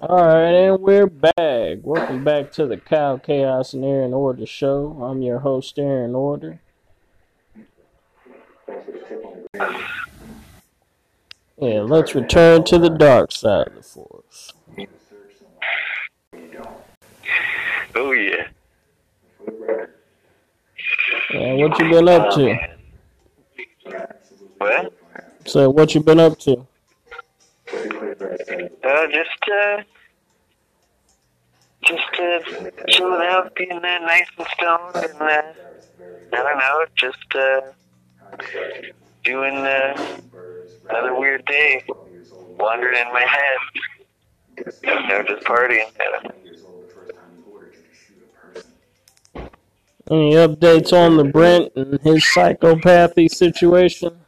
Alright, and we're back. Welcome back to the Kyle Chaos and Aaron Order show. I'm your host, Aaron Order. Yeah, let's return to the dark side of the force. Oh yeah. Yeah, what you been up to? What? So, what you been up to? Uh, just uh, just uh, chilling out, being uh, nice and stoned, and uh, I don't know, just uh, doing uh, another weird day, wandering in my head. Just partying. Any updates on the Brent and his psychopathy situation?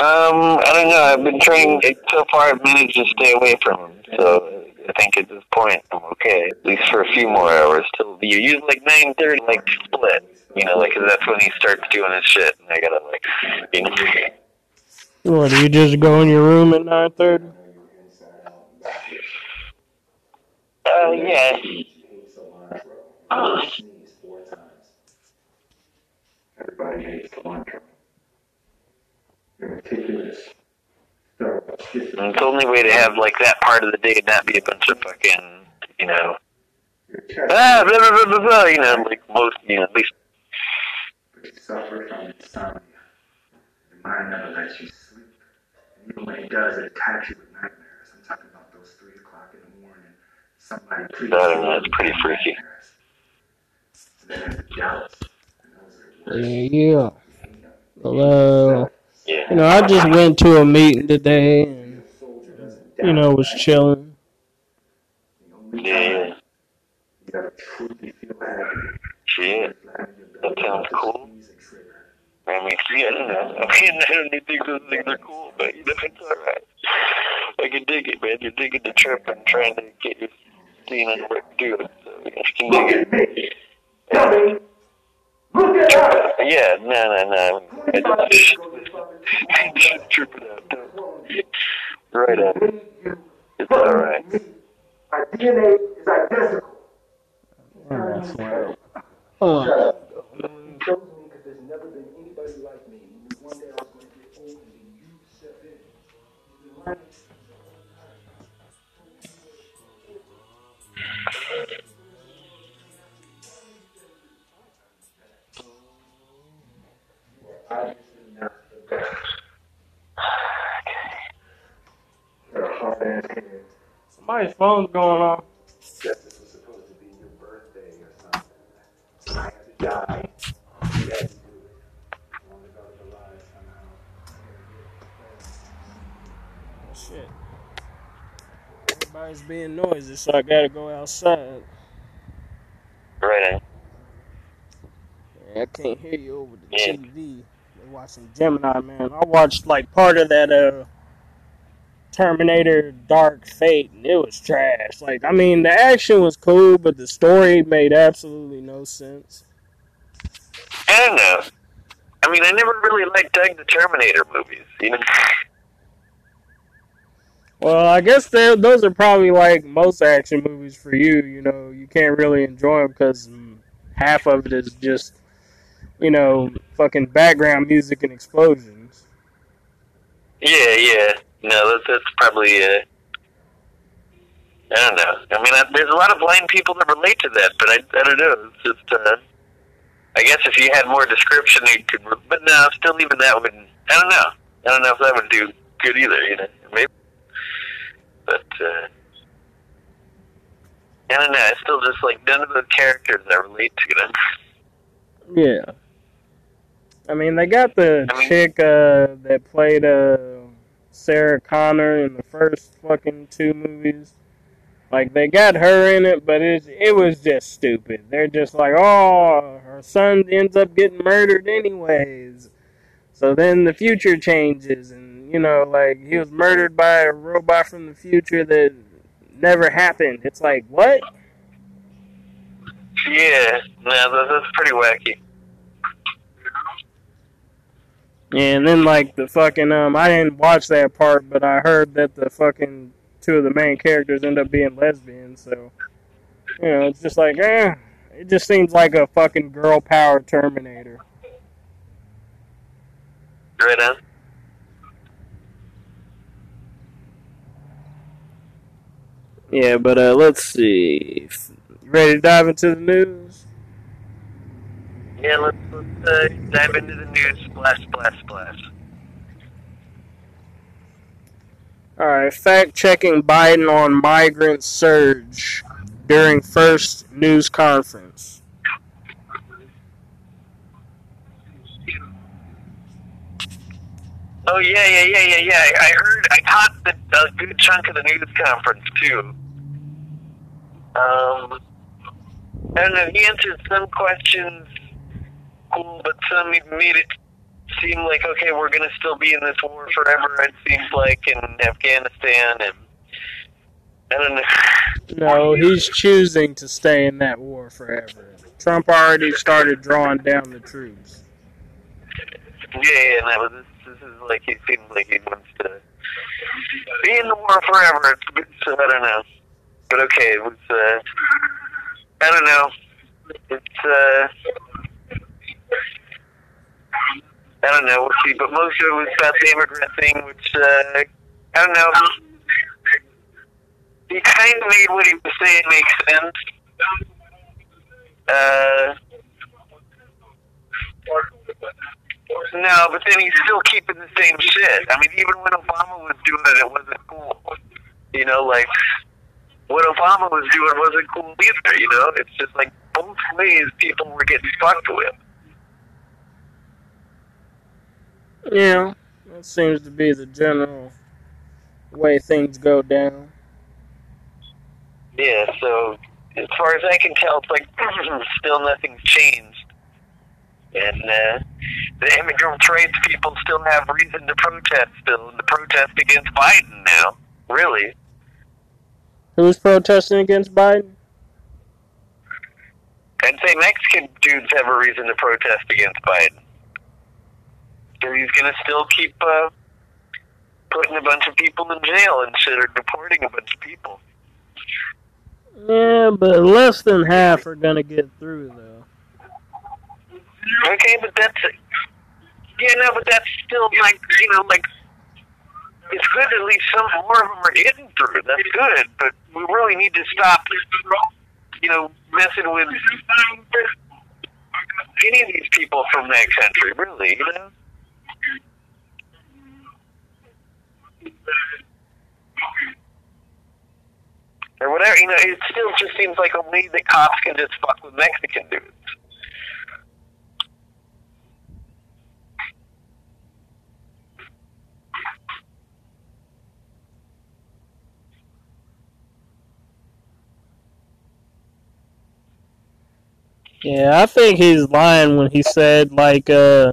Um, I don't know. I've been trying. So far, I've managed to stay away from him. So I think at this point, I'm okay. At least for a few more hours. Till you use like nine thirty, like split. You know, like 'cause that's when he starts doing his shit, and I gotta like, you know. What, do you just go in your room at 9.30? Uh, yeah. Everybody hates cilantro. You're meticulous. Thorough, It's the only way to have like that part of the day not be a bunch of fucking, you know, ah, blah, blah, blah, blah, blah, you know, like most, you know, at least. but you suffer from insomnia. Your mind never lets you sleep. And even when it does, it attacks you with nightmares. I'm talking about those 3 o'clock in the morning. Somebody please. I don't know, it's pretty freaky. And then the doubts. And those Yeah, yeah. Hello. Yeah. You know, I just went to a meeting today and, you know, was chilling. Yeah. You gotta truly feel happy. Shit. That sounds cool. I mean, see, I don't know. I mean, I don't even think those things are cool, but you know, it's alright. I can dig it, man. You're digging the trip and trying to get your scene on what to do. So you can dig it. Dummy! Look it up! Yeah, no, no, no. I just, just trip it out. Right on. It's alright. My DNA is identical. Oh, You chose me Obviously not the best. You're a hard ass kid. somebody's phone's going off. Guess this was supposed to be your birthday or something. I had to die. You had to do it. I wanted to go to the live somehow. Shit. Everybody's being noisy, so I gotta go outside. Right. Yeah, I can't hear you over the Yeah. TV. Watching Gemini, man. I watched like part of that uh Terminator Dark Fate, and it was trash. Like, I mean, the action was cool, but the story made absolutely no sense. I don't know. I mean, I never really liked dug the Terminator movies, you know? Well, I guess those are probably like most action movies for you. You know, you can't really enjoy them because half of it is just, you know, fucking background music and explosions. Yeah, yeah. No, that's, that's probably, uh, I don't know. I mean, I, there's a lot of blind people that relate to that, but I, I don't know. It's just, uh, I guess if you had more description, you could, but no, I'm still even that would, I don't know. I don't know if that would do good either, you know? Maybe. But, uh, I don't know. I still just like none of the characters I relate to them. Yeah. I mean, they got the chick uh, that played uh, Sarah Connor in the first fucking two movies. Like they got her in it, but it it was just stupid. They're just like, oh, her son ends up getting murdered anyways. So then the future changes, and you know, like he was murdered by a robot from the future that never happened. It's like what? Yeah, no, that, that's pretty wacky. And then like the fucking um, I didn't watch that part, but I heard that the fucking two of the main characters end up being lesbians. So you know, it's just like eh, it just seems like a fucking girl power Terminator. Right on. Yeah, but uh, let's see. You ready to dive into the news? Yeah, let's, let's uh, dive into the news. Splash, splash, splash. All right, fact checking Biden on migrant surge during first news conference. Oh yeah, yeah, yeah, yeah, yeah. I heard. I caught the, a good chunk of the news conference too. Um, I don't know. He answered some questions cool, but some made it seem like okay, we're gonna still be in this war forever. It seems like in Afghanistan, and I don't know. No, he's choosing to stay in that war forever. Trump already started drawing down the troops. Yeah, yeah, and that was this is like he seems like he wants to be in the war forever. It's, it's I don't know, but okay, it was. Uh, I don't know. It's. uh I don't know. We'll see. But most of it was about the immigrant thing, which uh, I don't know. He kind of made what he was saying make sense. Uh, no, but then he's still keeping the same shit. I mean, even when Obama was doing it, it wasn't cool. You know, like what Obama was doing wasn't cool either. You know, it's just like both ways people were getting fucked with. Yeah, that seems to be the general way things go down. Yeah, so as far as I can tell, it's like still nothing's changed. And uh, the immigrant rights people still have reason to protest still, and to protest against Biden now. Really. Who's protesting against Biden? I'd say Mexican dudes have a reason to protest against Biden. He's going to still keep uh, putting a bunch of people in jail and shit, or deporting a bunch of people. Yeah, but less than half are gonna get through though. Okay, but that's yeah, no, but that's still like you know, like it's good at least some more of them are getting through. That's good, but we really need to stop, you know, messing with any of these people from that country. Really, you know. Or whatever, you know, it still just seems like only the cops can just fuck with Mexican dudes. Yeah, I think he's lying when he said like uh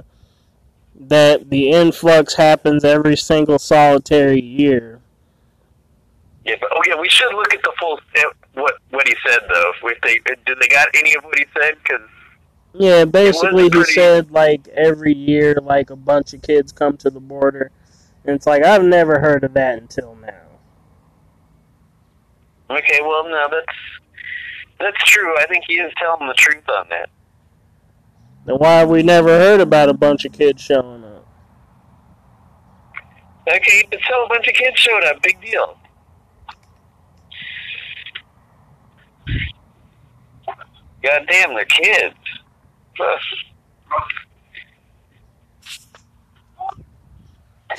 that the influx happens every single solitary year. Yeah, but oh yeah, we should look at the full eh, what what he said though. If they did they got any of what he said? Because Yeah, basically he pretty- said like every year like a bunch of kids come to the border and it's like I've never heard of that until now. okay, well no, that's that's true. I think he is telling the truth on that. Then why have we never heard about a bunch of kids showing up? Okay, but so a bunch of kids showed up. Big deal. God damn, they're kids.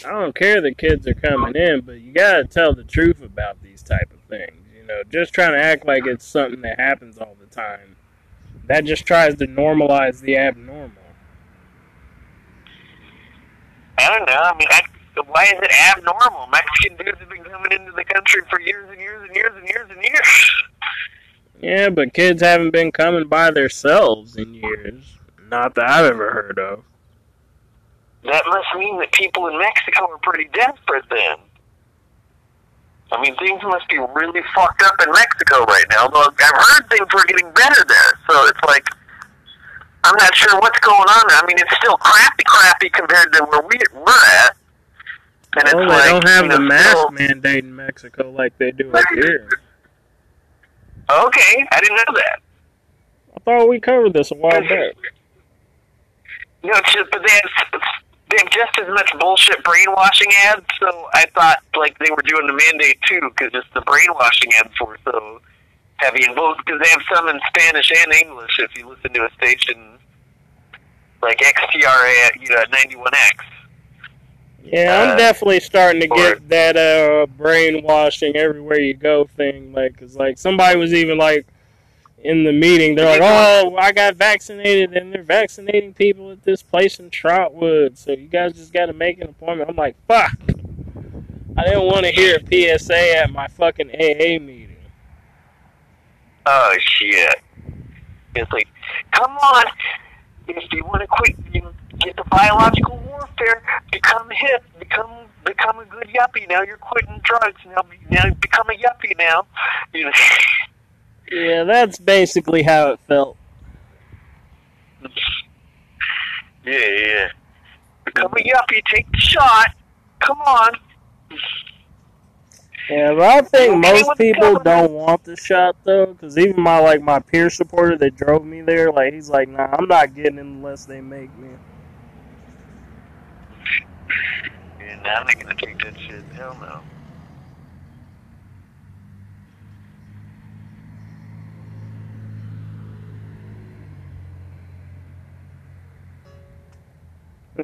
I don't care that kids are coming in, but you gotta tell the truth about these type of things. You know, just trying to act like it's something that happens all the time. That just tries to normalize the abnormal. I don't know. I mean, I, why is it abnormal? Mexican dudes have been coming into the country for years and years and years and years and years. Yeah, but kids haven't been coming by themselves in years. Not that I've ever heard of. That must mean that people in Mexico are pretty desperate then. I mean, things must be really fucked up in Mexico right now. Although I've heard things were getting better there, so it's like I'm not sure what's going on. I mean, it's still crappy, crappy compared to where we, we're at. And well, it's oh, they like, don't have you the mask still- mandate in Mexico like they do up here. Okay, I didn't know that. I thought we covered this a while back. No, it's just, but they have, they have just as much bullshit brainwashing ads. So I thought like they were doing the mandate too, because it's the brainwashing ads were so heavy and both because they have some in Spanish and English. If you listen to a station like XTRA, you know, ninety one X. Yeah, I'm Uh, definitely starting to get that uh brainwashing everywhere you go thing. Like, cause like somebody was even like in the meeting, they're like, "Oh, I got vaccinated, and they're vaccinating people at this place in Trotwood, so you guys just got to make an appointment." I'm like, "Fuck." I didn't want to hear a PSA at my fucking AA meeting. Oh shit! It's like, come on, if you want to quit, you get the biological warfare, become hip, become become a good yuppie. Now you're quitting drugs. Now now become a yuppie now. You know. Yeah, that's basically how it felt. Yeah, yeah. Become a yuppie. Take the shot. Come on. Yeah, but I think most people don't want the shot though, because even my like my peer supporter that drove me there, like he's like, "Nah, I'm not getting it unless they make me." And I'm not gonna take that shit. Hell no.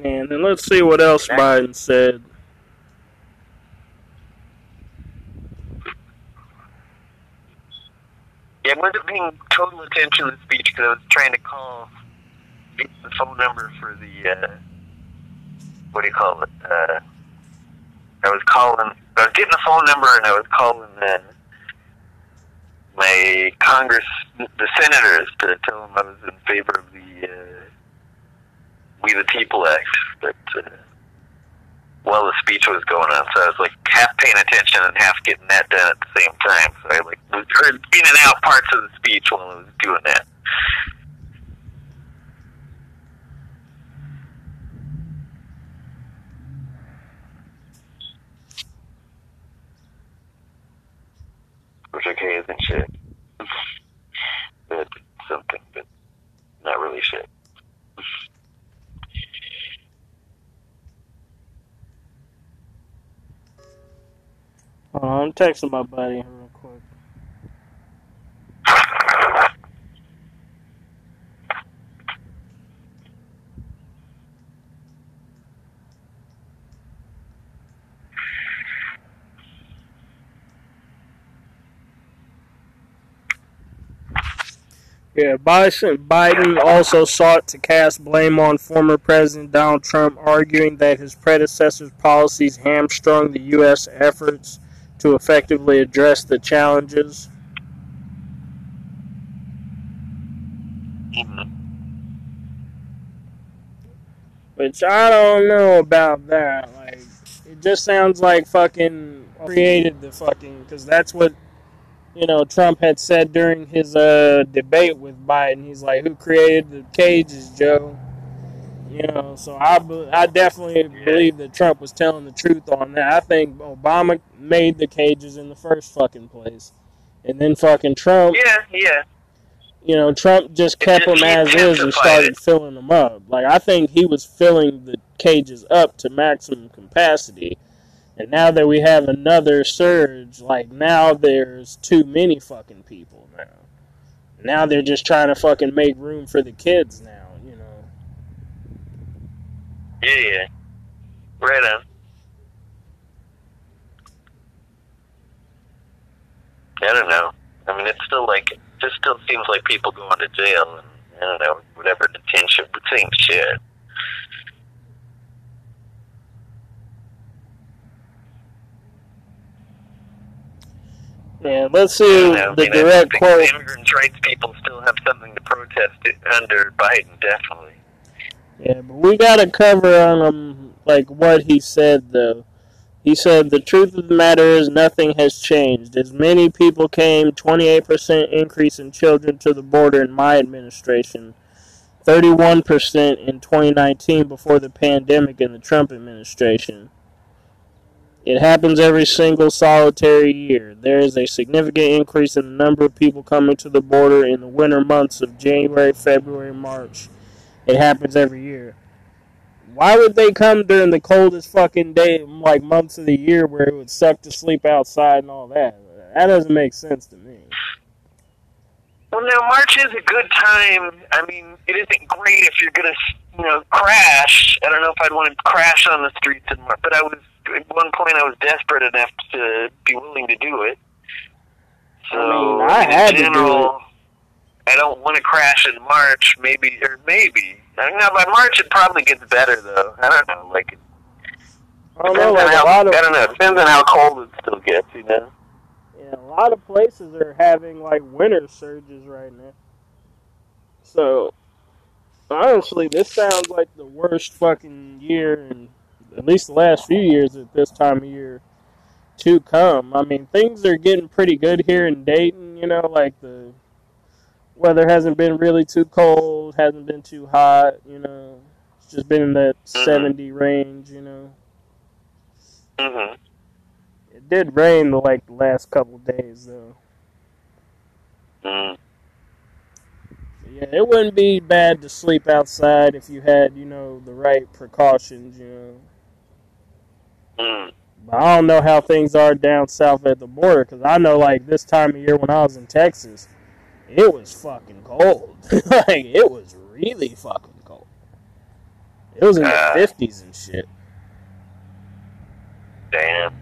And then let's see what else Biden said. Yeah, I wasn't paying total attention to the speech because I was trying to call the phone number for the uh, what do you call it? Uh, I was calling. I was getting the phone number and I was calling uh, my Congress, the senators, to tell them I was in favor of the uh, We the People Act. But uh, while the speech was going on, so I was like half paying attention and half getting that done at the same time. So I like heard in and out parts of the speech while I was doing that. Which okay isn't shit. but something, but not really shit. I'm texting my buddy real quick. Yeah, Biden also sought to cast blame on former President Donald Trump, arguing that his predecessor's policies hamstrung the U.S. efforts to effectively address the challenges. Mhm. Which I don't know about that. Like, it just sounds like fucking created the fucking because that's what you know Trump had said during his uh debate with Biden. He's like, "Who created the cages, Joe?" You know, so I I definitely believe that Trump was telling the truth on that. I think Obama made the cages in the first fucking place, and then fucking Trump Yeah, yeah. you know, Trump just kept them as is and started it. filling them up. Like I think he was filling the cages up to maximum capacity, and now that we have another surge, like now there's too many fucking people now. Now they're just trying to fucking make room for the kids now. Yeah, yeah. Right on. I don't know. I mean, it's still like, it just still seems like people going to jail and, I don't know, whatever detention, but same shit. Yeah, let's see don't. I the mean, direct quote. the immigrant rights people still have something to protest under Biden, definitely. Yeah, but we gotta cover on him like what he said though. He said the truth of the matter is nothing has changed. As many people came, 28% increase in children to the border in my administration. 31% in 2019 before the pandemic in the Trump administration. It happens every single solitary year. There is a significant increase in the number of people coming to the border in the winter months of January, February, March. It happens every year. Why would they come during the coldest fucking day, like months of the year, where it would suck to sleep outside and all that? That doesn't make sense to me. Well, now March is a good time. I mean, it isn't great if you're gonna, you know, crash. I don't know if I'd want to crash on the streets in March, but I was at one point I was desperate enough to be willing to do it. So I mean, I had in to do general, I don't want to crash in March. Maybe or maybe. I don't know. By March, it probably gets better though. I don't know. Like I don't know, like a how, lot of I don't know. It depends on how cold it still gets. You know. Yeah, a lot of places are having like winter surges right now. So, honestly, this sounds like the worst fucking year in at least the last few years at this time of year to come. I mean, things are getting pretty good here in Dayton, you know, like the weather hasn't been really too cold, hasn't been too hot, you know. It's just been in that Mhm. 70 range, you know. hmm It did rain the like the last couple days though. Mm. Yeah, it wouldn't be bad to sleep outside if you had, you know, the right precautions, you know. Mm. But I don't know how things are down south at the border because I know, like, this time of year when I was in Texas, it was fucking cold. like, it was really fucking cold. It was in the Ah. 50s and shit. Damn.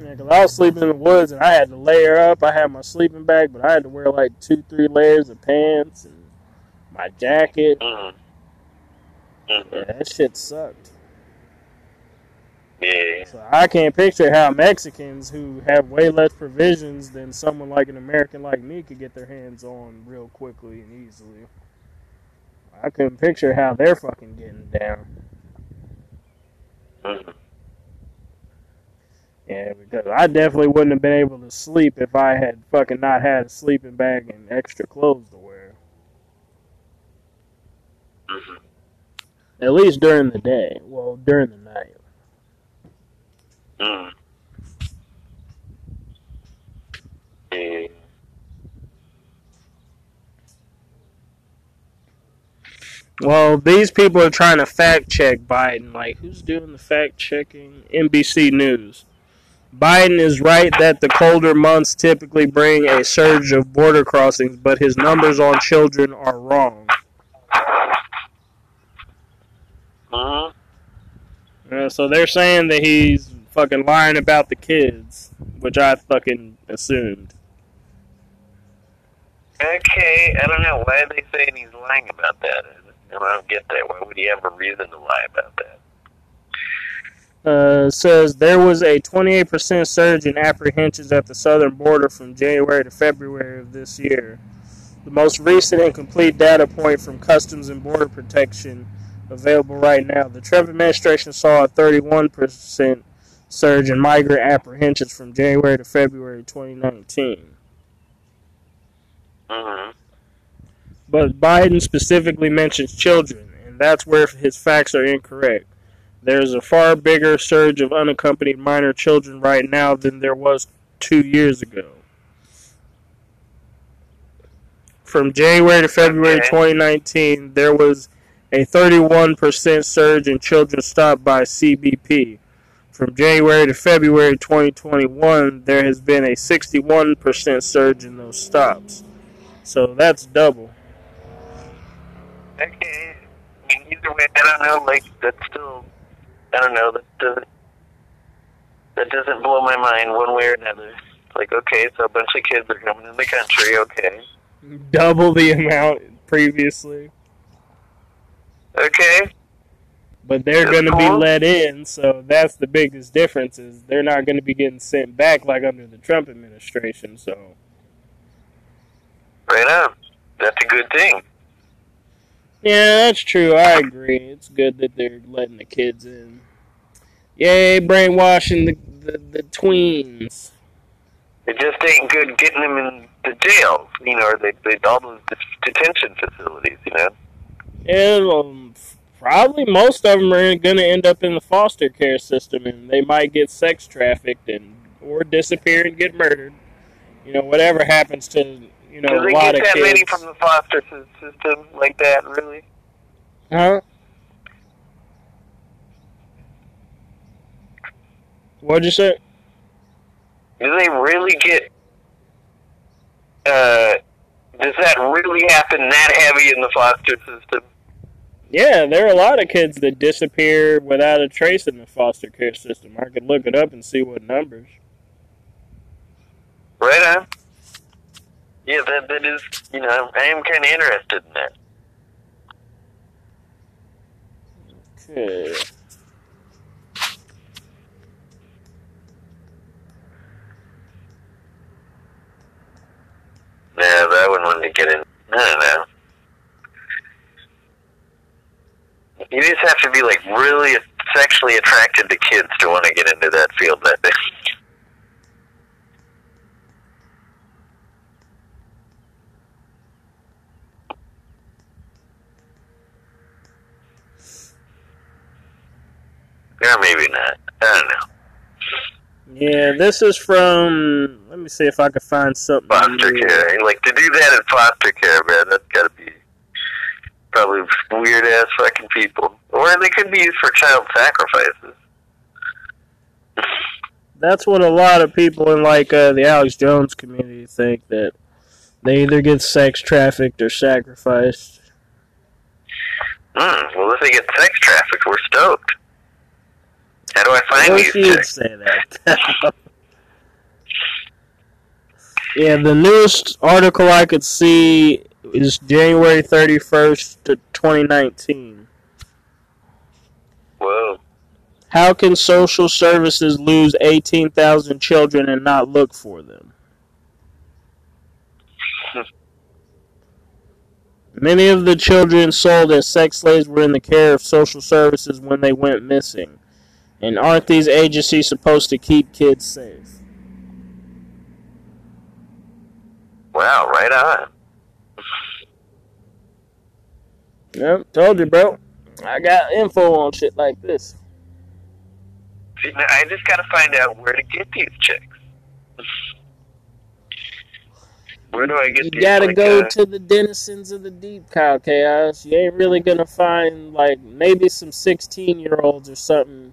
Yeah, 'cause I was sleeping in the woods and I had to layer up. I had my sleeping bag, but I had to wear like two, three layers of pants and my jacket. Mm. Mm. Yeah, that shit sucked. Yeah. So I can't picture how Mexicans who have way less provisions than someone like an American like me could get their hands on real quickly and easily. I couldn't picture how they're fucking getting down. Mm. Yeah, because I definitely wouldn't have been able to sleep if I had fucking not had a sleeping bag and extra clothes to wear. Mhm. At least during the day. Well, during the night. Mm. Yeah. Well, these people are trying to fact check Biden. Like, who's doing the fact checking? NBC News. Biden is right that the colder months typically bring a surge of border crossings, but his numbers on children are wrong. Uh, so they're saying that he's fucking lying about the kids, which I fucking assumed. Okay, I don't know. Why are they saying he's lying about that? I don't get that. Why would he have a reason to lie about that? uh, says there was a 28% surge in apprehensions at the southern border from January to February of this year. The most recent and complete data point from Customs and Border Protection available right now. The Trump administration saw a 31% surge in migrant apprehensions from January to February 2019. Mm-hmm. But Biden specifically mentions children, and that's where his facts are incorrect. There's a far bigger surge of unaccompanied minor children right now than there was two years ago. From January to February 2019, there was a 31% surge in children stopped by CBP. From January to February 2021, there has been a 61% surge in those stops. So that's double. Okay. I mean, either way, I don't know. Like that's still, I don't know. That doesn't that doesn't blow my mind one way or another. Like, okay, so a bunch of kids are coming in the country. Okay. double the amount previously. Okay. But they're going to be let in, so that's the biggest difference. Is they're not going to be getting sent back like under the Trump administration. So Right on. That's a good thing. yeah, that's true. I agree. It's good that they're letting the kids in. Yay, brainwashing the the, the tweens. It just ain't good getting them in the jail, you know, or they, they all those detention facilities, you know. And um, probably most of them are going to end up in the foster care system, and they might get sex trafficked and or disappear and get murdered. You know, whatever happens to you know Do a they lot get of that kids. many from the foster system like that, really? Huh? What'd you say? Do they really get? Uh, does that really happen that heavy in the foster system? Yeah, there are a lot of kids that disappear without a trace in the foster care system. I could look it up and see what numbers. Right on. Yeah, that that is. You know, I am kind of interested in that. Okay. Yeah, but I wouldn't want to get in. I don't know. You just have to be like really sexually attracted to kids to want to get into that field. I think. Or maybe not. I don't know. Yeah, this is from. Let me see if I can find something. Foster new. care. Like to do that in foster care, man, that's gotta be probably weird ass fucking people. Or they could be used for child sacrifices. That's what a lot of people in like uh, the Alex Jones community think that they either get sex trafficked or sacrificed. Hmm. Well, if they get sex trafficked, we're stoked. How do I find wish these you'd say that. yeah, the newest article I could see is January 31st to 2019. Whoa. How can social services lose 18,000 children and not look for them? Many of the children sold as sex slaves were in the care of social services when they went missing. And aren't these agencies supposed to keep kids safe? Wow. Right on. Yep, told you, bro. I got info on shit like this. See, now I just gotta find out where to get these chicks. Where do I get You these? gotta like, go uh, to the denizens of the deep, Kyle Chaos. You ain't really gonna find like maybe some sixteen year olds or something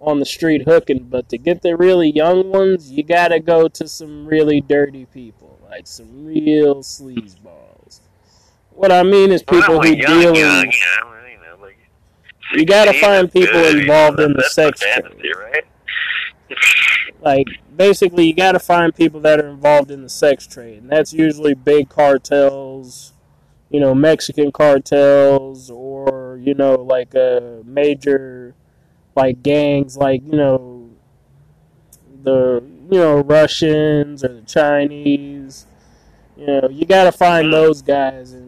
on the street hooking, but to get the really young ones, you gotta go to some really dirty people, like some real sleazeballs. What I mean is people not who young, deal young, in you know, you know, like You gotta find people good, you involved know, in the sex the trade. right? like basically you got to find people that are involved in the sex trade and that's usually big cartels you know mexican cartels or you know like uh, major like gangs like you know the you know russians or the chinese you know you got to find those guys and you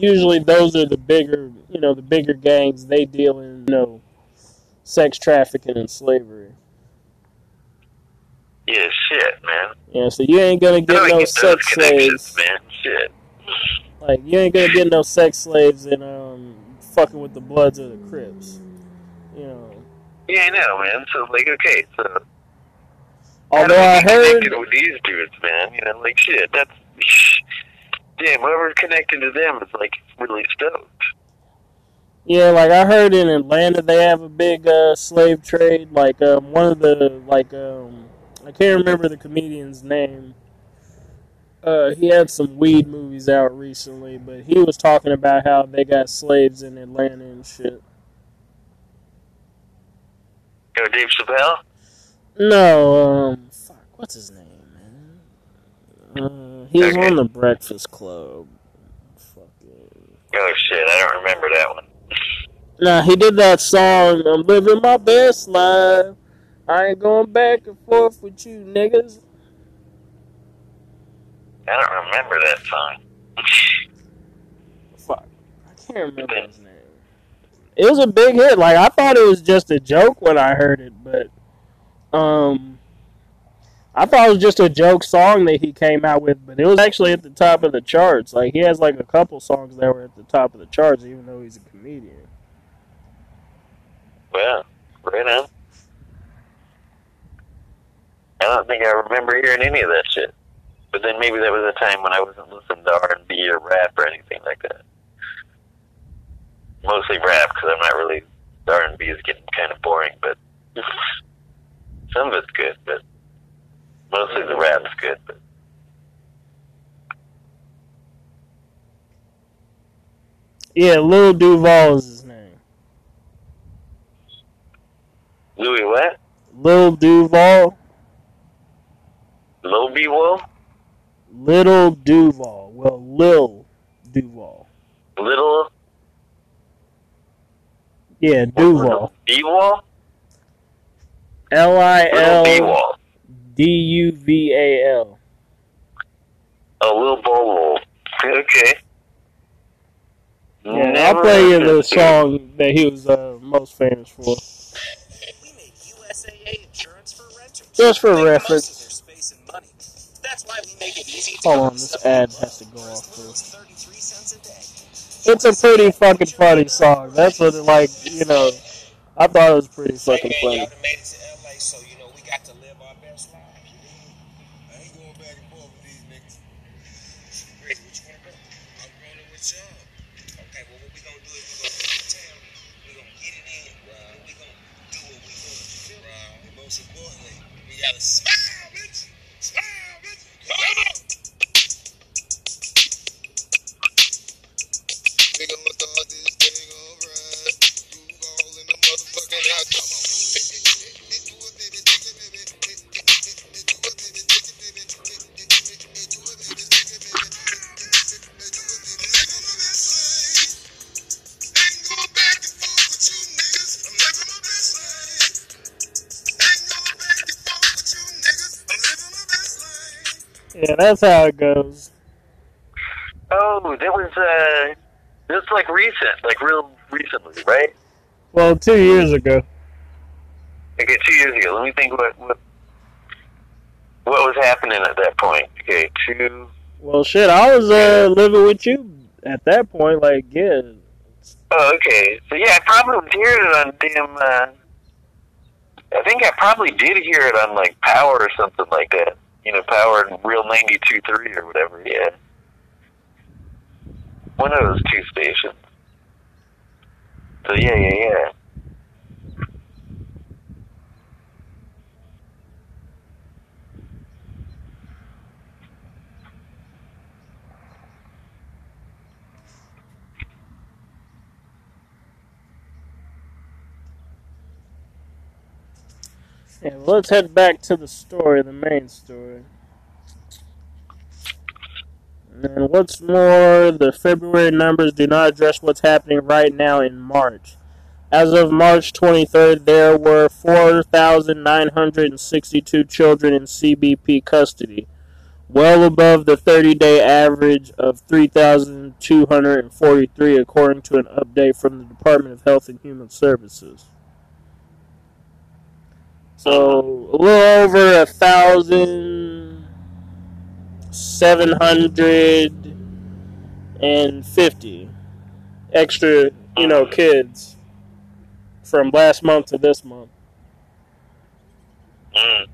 usually those are the bigger you know the bigger gangs they deal in you know sex trafficking and slavery Yeah, shit, man. Yeah, so you ain't gonna get no get sex slaves. man? Shit. Like you ain't gonna get no sex slaves and um fucking with the Bloods or the Crips. You know. Yeah, I know, man. So, like, okay, so. Although I get heard with these dudes, man. You know, like, shit, that's. Damn, whoever's connected to them is, like, really stoked. Yeah, like I heard in Atlanta they have a big uh, slave trade. Like um, one of the like um, I can't remember the comedian's name. Uh, he had some weed movies out recently, but he was talking about how they got slaves in Atlanta and shit. Yo, Dave Chappelle? No, um, fuck, what's his name, man? Uh, he was Okay. on the Breakfast Club. Fucking. Oh, shit, I don't remember that one. Nah, he did that song. I'm living my best life. I ain't going back and forth with you niggas. I don't remember that song. Fuck, I can't remember his name. It was a big hit. Like I thought it was just a joke when I heard it, but um, I thought it was just a joke song that he came out with, but it was actually at the top of the charts. Like he has like a couple songs that were at the top of the charts, even though he's a comedian. Well, right on. I don't think I remember hearing any of that shit. But then maybe that was a time when I wasn't listening to R and B or rap or anything like that. Mostly rap because I'm not really R and B is getting kind of boring, but some of it's good, but mostly the rap's good. But Yeah, Lil Duval is his name. Louis what? Lil Duval, Lil B Wool? Little Duval. Well, Lil Duval. Little Yeah, Duval. B Wall? L I Little B L Wall. D U V A L. Oh, Lil Okay. Yeah, I'll play you the song that he was uh, most famous for. We make USAA insurance for renters. Just for Make the most reference. of their space and money. That's why we make it easy to Hold go on, this ad has to go off first. as 33 cents a day. It's a pretty fucking funny song. That's what it like, you know. I thought it was pretty fucking funny. y'all done made it to LA, so you know we got to live our best life. I ain't going back and forth with these niggas. Rick, what you wanna do? I'm rolling with y'all. Okay, well what we gonna do is we gonna go to town, we gonna get it in, Right. and we gonna do what we gonna do. Right. And most importantly, we Yeah, that's how it goes. Oh, that was uh, that's like recent, like real recently, right? Well, two years ago. Okay, two years ago. Let me think what what what was happening at that point. Okay, two. Well, shit, I was uh, living with you at that point. Like, yeah, Oh, okay. So yeah, I probably was hearing it on damn. Uh, I think I probably did hear it on like Power or something like that. You know, Power and Real ninety two three or whatever. Yeah, one of those two stations. So yeah, yeah, yeah. Yeah, well, let's head back to the story, the main story. And what's more, the February numbers do not address what's happening right now in March. As of March 23rd, there were 4,962 children in CBP custody, well above the 30 day average of 3,243, according to an update from the Department of Health and Human Services. So a little over a thousand seven hundred and fifty extra, you know, kids from last month to this month. Mm.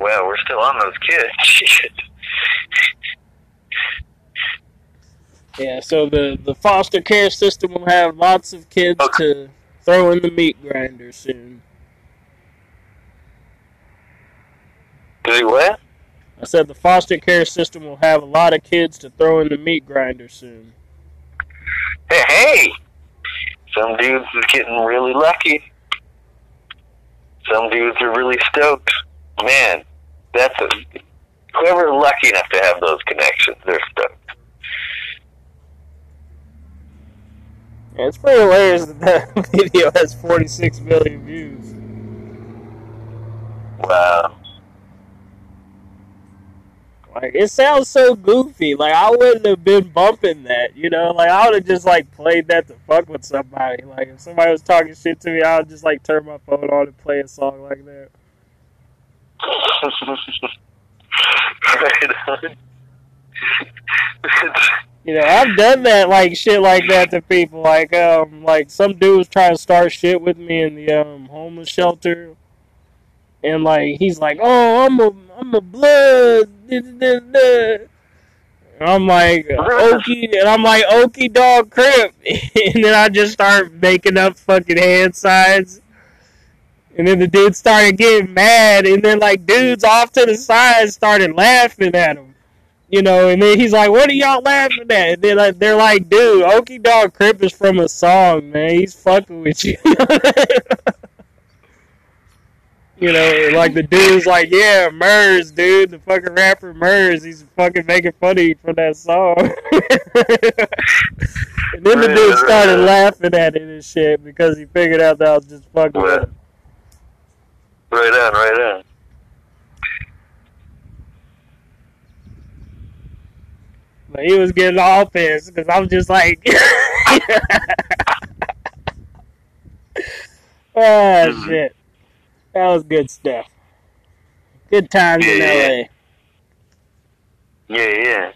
Well, we're still on those kids. Yeah, so the the foster care system will have lots of kids to throw in the meat grinder soon. Do what? I said the foster care system will have a lot of kids to throw in the meat grinder soon. Hey, hey! Some dudes is getting really lucky. Some dudes are really stoked. Man, that's a whoever's lucky enough to have those connections, they're stoked. Yeah, it's pretty hilarious that that video has 46 million views. Wow. Like it sounds so goofy. Like I wouldn't have been bumping that, you know. Like I would have just like played that to fuck with somebody. Like if somebody was talking shit to me, I would just like turn my phone on and play a song like that. right. You know, I've done that like shit like that to people. Like um like some dude was trying to start shit with me in the um homeless shelter. And like he's like, Oh, I'm a I'm a blood da, da, da, da." And I'm like Okie and I'm like Okie dog crip and then I just start making up fucking hand signs. And then the dude started getting mad and then like dudes off to the side started laughing at him. You know, and then he's like, "What are y'all laughing at?" And then like, they're like, "Dude, Okie Dog Crip is from a song, man. He's fucking with you." you know, like the dude's like, "Yeah, Murs, dude, the fucking rapper Murs. He's fucking making fun of you for that song." and then the dude started laughing at it and shit because he figured out that I was just fucking with him. right on, right on. But he was getting all pissed because I was just like, oh shit, that was good stuff. Good times in Yeah, LA. Yeah, yeah.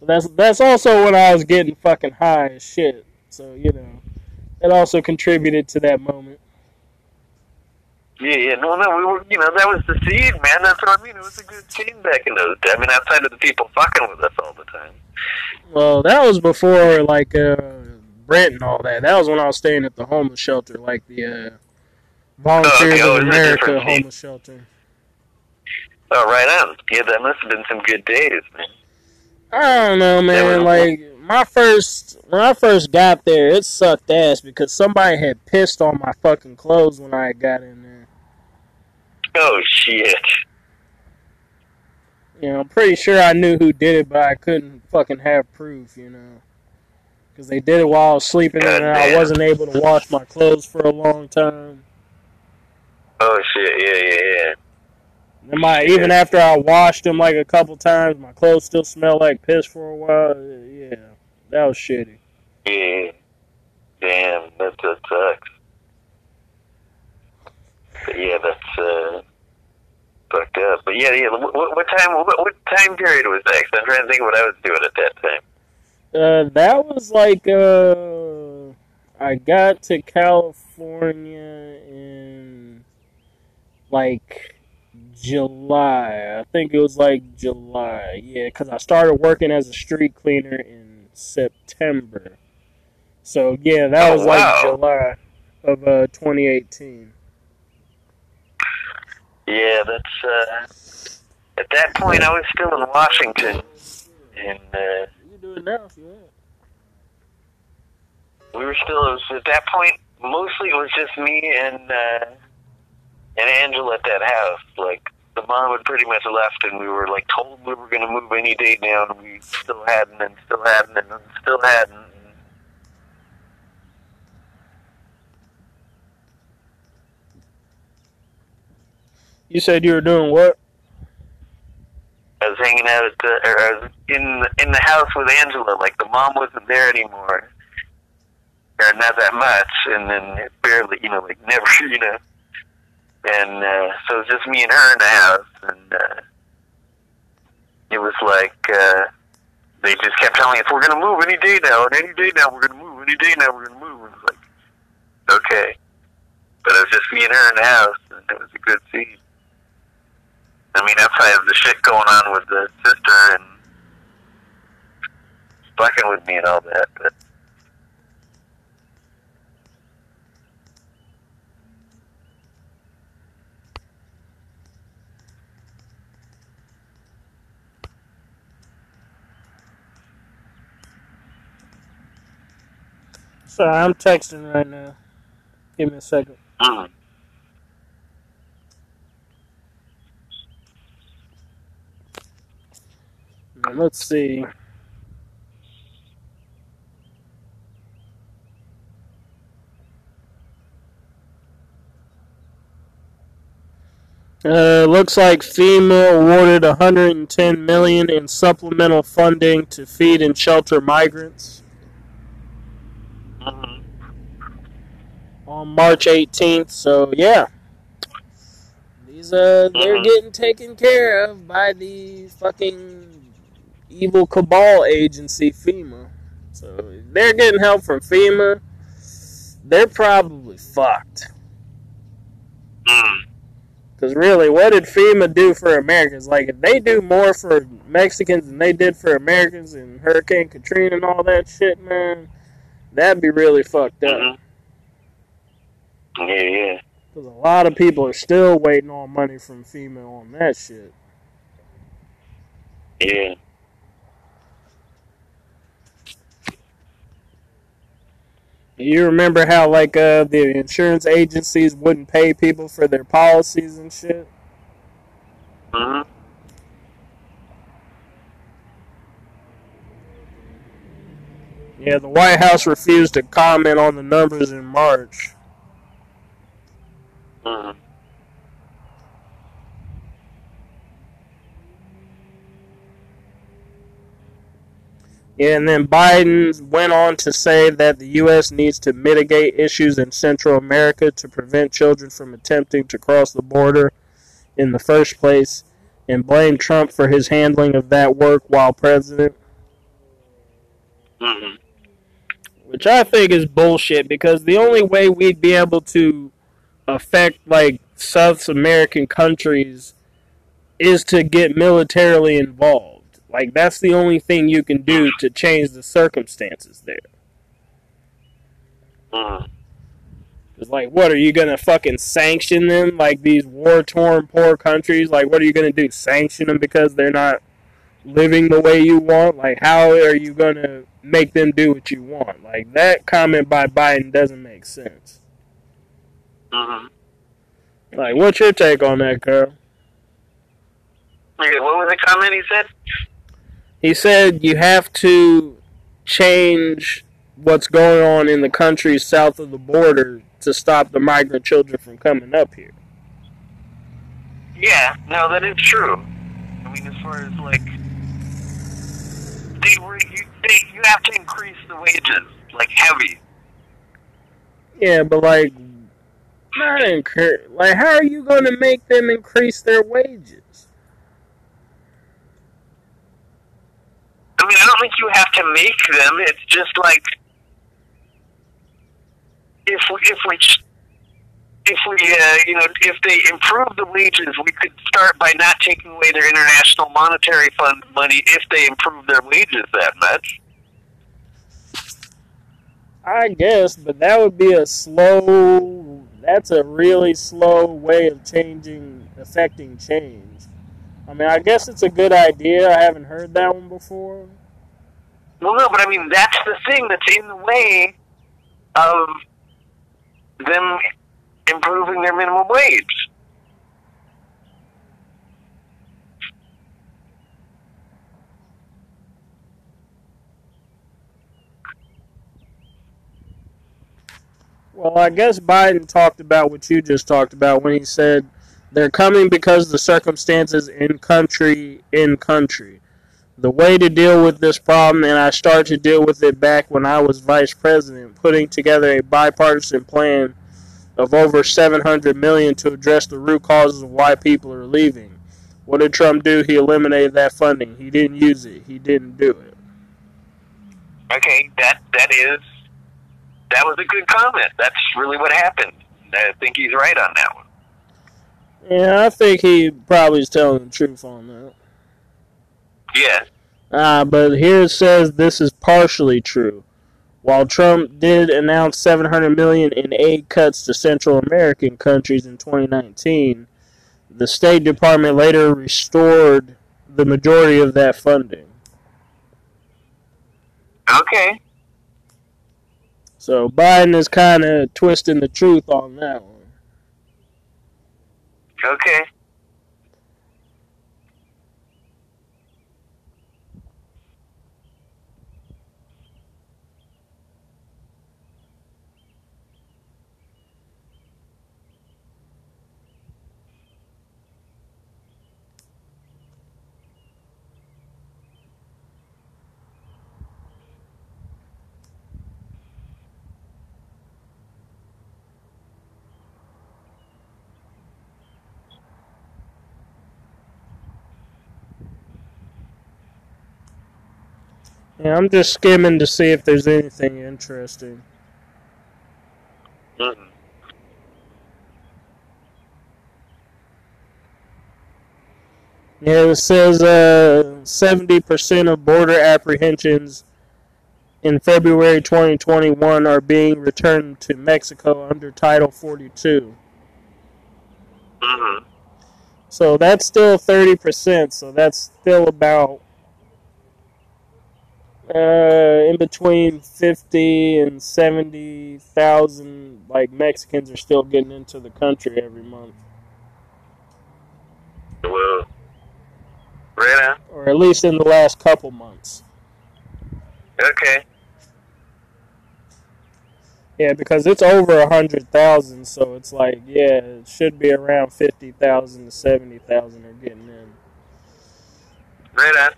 That's that's also when I was getting fucking high as shit. So you know, it also contributed to that moment. Yeah, yeah, no, no, we were, you know, that was the scene, man. That's what I mean. It was a good scene back in those days. I mean, outside of the people fucking with us all the time. Well, that was before like uh, Brent and all that. That was when I was staying at the homeless shelter, like the uh, Volunteers Oh, of America homeless shelter. Oh, right on. Yeah, that must have been some good days, man. I don't know, man. Like my first, when I first got there, it sucked ass because somebody had pissed on my fucking clothes when I got in there. Oh, shit. You know, I'm pretty sure I knew who did it, but I couldn't fucking have proof. You know, because they did it while I was sleeping and I wasn't able to wash my clothes for a long time. Oh, shit. Yeah, yeah, yeah. And my even after I washed them like a couple times, my clothes still smelled like piss for a while. Yeah, that was shitty. Yeah. Damn, that, that sucks. But yeah, that's uh, fucked up. But yeah, yeah. What, what time? What, what time period was that? 'Cause I'm trying to think of what I was doing at that time. Uh, that was like uh, I got to California in like July. I think it was like July. Yeah, because I started working as a street cleaner in September. So yeah, that Oh, was like. July of uh 2018. Yeah, that's uh, at that point I was still in Washington, and uh, You do it now if you want. we were still. It was at that point mostly it was just me and uh, and Angela at that house. Like the mom had pretty much left, and we were like told we were going to move any day now, and we still hadn't, and still hadn't, and still hadn't. And You said you were doing what? I was hanging out at the, or I was in in the house with Angela. Like the mom wasn't there anymore, or not that much, and then barely, you know, like never, you know. And uh, so it was just me and her in the house, and uh, it was like uh, they just kept telling us, "We're gonna move any day now, and any day now we're gonna move, any day now we're gonna move." And it was like, okay, but it was just me and her in the house, and it was a good scene. I mean, outside of the shit going on with the sister and fucking with me and all that, but Sorry, I'm texting right now. Give me a second. mm. Let's see. Uh, looks like FEMA awarded 110 million in supplemental funding to feed and shelter migrants Mhm. on March 18th. So yeah, these uh, they're Mhm. getting taken care of by the fucking evil cabal agency FEMA. So they're getting help from FEMA. They're probably fucked. Mm. Because really, what did FEMA do for Americans? Like, if they do more for Mexicans than they did for Americans in Hurricane Katrina and all that shit, man, that'd be really fucked up. Mhm. Yeah, yeah. Because a lot of people are still waiting on money from FEMA on that shit. Yeah. You remember how, like, uh, the insurance agencies wouldn't pay people for their policies and shit? hmm Yeah, the White House refused to comment on the numbers in March. hmm and then Biden went on to say that the U.S. needs to mitigate issues in Central America to prevent children from attempting to cross the border in the first place, and blamed Trump for his handling of that work while president, hmm which I think is bullshit because the only way we'd be able to affect, like, South American countries is to get militarily involved. Like, that's the only thing you can do to change the circumstances there. hmm It's like, what are you gonna fucking sanction them? Like these war torn poor countries? Like, what are you gonna do? Sanction them because they're not living the way you want? Like, how are you gonna make them do what you want? Like that comment by Biden doesn't make sense. hmm Like, what's your take on that, Carl? What was the comment he said? He said you have to change what's going on in the countries south of the border to stop the migrant children from coming up here. Yeah, no, that is true. I mean, as far as like, they were you, they, you have to increase the wages like heavy. Yeah, but like, not incur. Like, how are you going to make them increase their wages? I mean, I don't think you have to make them. It's just like if we if we if we uh, you know if they improve the wages, we could start by not taking away their international monetary fund money if they improve their wages that much. I guess, but that would be a slow. That's a really slow way of changing, affecting change. I mean, I guess it's a good idea. I haven't heard that one before. Well, no, but I mean that's the thing that's in the way of them improving their minimum wage. Well, I guess Biden talked about what you just talked about when he said they're coming because the circumstances in country in country. The way to deal with this problem, and I started to deal with it back when I was vice president, putting together a bipartisan plan of over 700 million to address the root causes of why people are leaving. What did Trump do? He eliminated that funding. He didn't use it. He didn't do it. Okay, that that is that was a good comment. That's really what happened. I think he's right on that one. Yeah, I think he probably is telling the truth on that. Yeah. Uh, but here it says this is partially true. While Trump did announce 700 million in aid cuts to Central American countries in 2019, the State Department later restored the majority of that funding. Okay. So Biden is kind of twisting the truth on that one. Okay. Yeah, I'm just skimming to see if there's anything interesting. Mm-hmm. Yeah, it says uh, 70% of border apprehensions in February 2021 are being returned to Mexico under Title 42. Mm-hmm. So that's still 30%, so that's still about uh, in between 50 and 70,000 like Mexicans are still getting into the country every month. Well, right on. Or at least in the last couple months. Okay. Yeah, because it's over a hundred thousand, so it's like, yeah, it should be around fifty thousand to seventy thousand are getting in. Right on.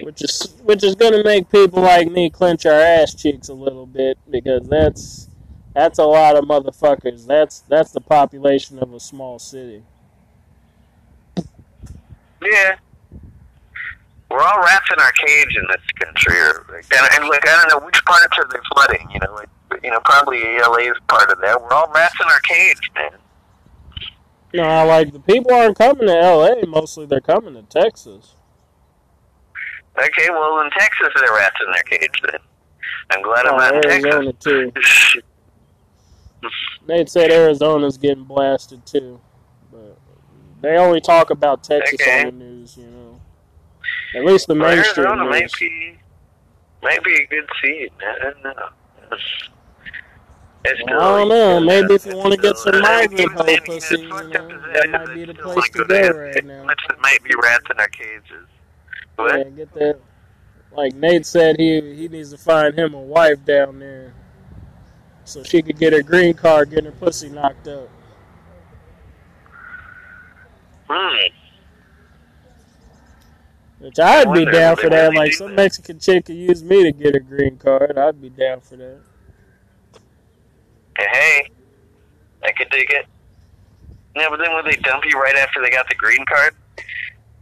Which is which is gonna make people like me clench our ass cheeks a little bit because that's that's a lot of motherfuckers. That's that's the population of a small city. Yeah. We're all rats in our cage in this country, or and, and like I don't know which parts are they flooding. You know, like you know, probably LA is part of that. We're all rats in our cage, man. No, like the people aren't coming to LA. Mostly they're coming to Texas. Okay, well in Texas they're rats in their cage. Then I'm glad I'm Oh, not in Arizona too. Texas. Nate said Arizona's getting blasted too, but they only talk about Texas Okay. on the news. You know, at least the Well, mainstream Arizona might news. be might be a good seed. I don't know. It's Well, I don't know. Maybe if you want to get some migrant uh, hoe it's pussy, you know, up as that might be the place wanna to go right now. That might be rats in our cages. What? Yeah, get that. Like Nate said, he he needs to find him a wife down there, so she could get her green card, get her pussy knocked up. Hmm. Which I'd be down for that. Like some? Mexican chick could use me to get a green card. I'd be down for that. Hey, hey, I could dig it. Yeah, but then would they dump you right after they got the green card?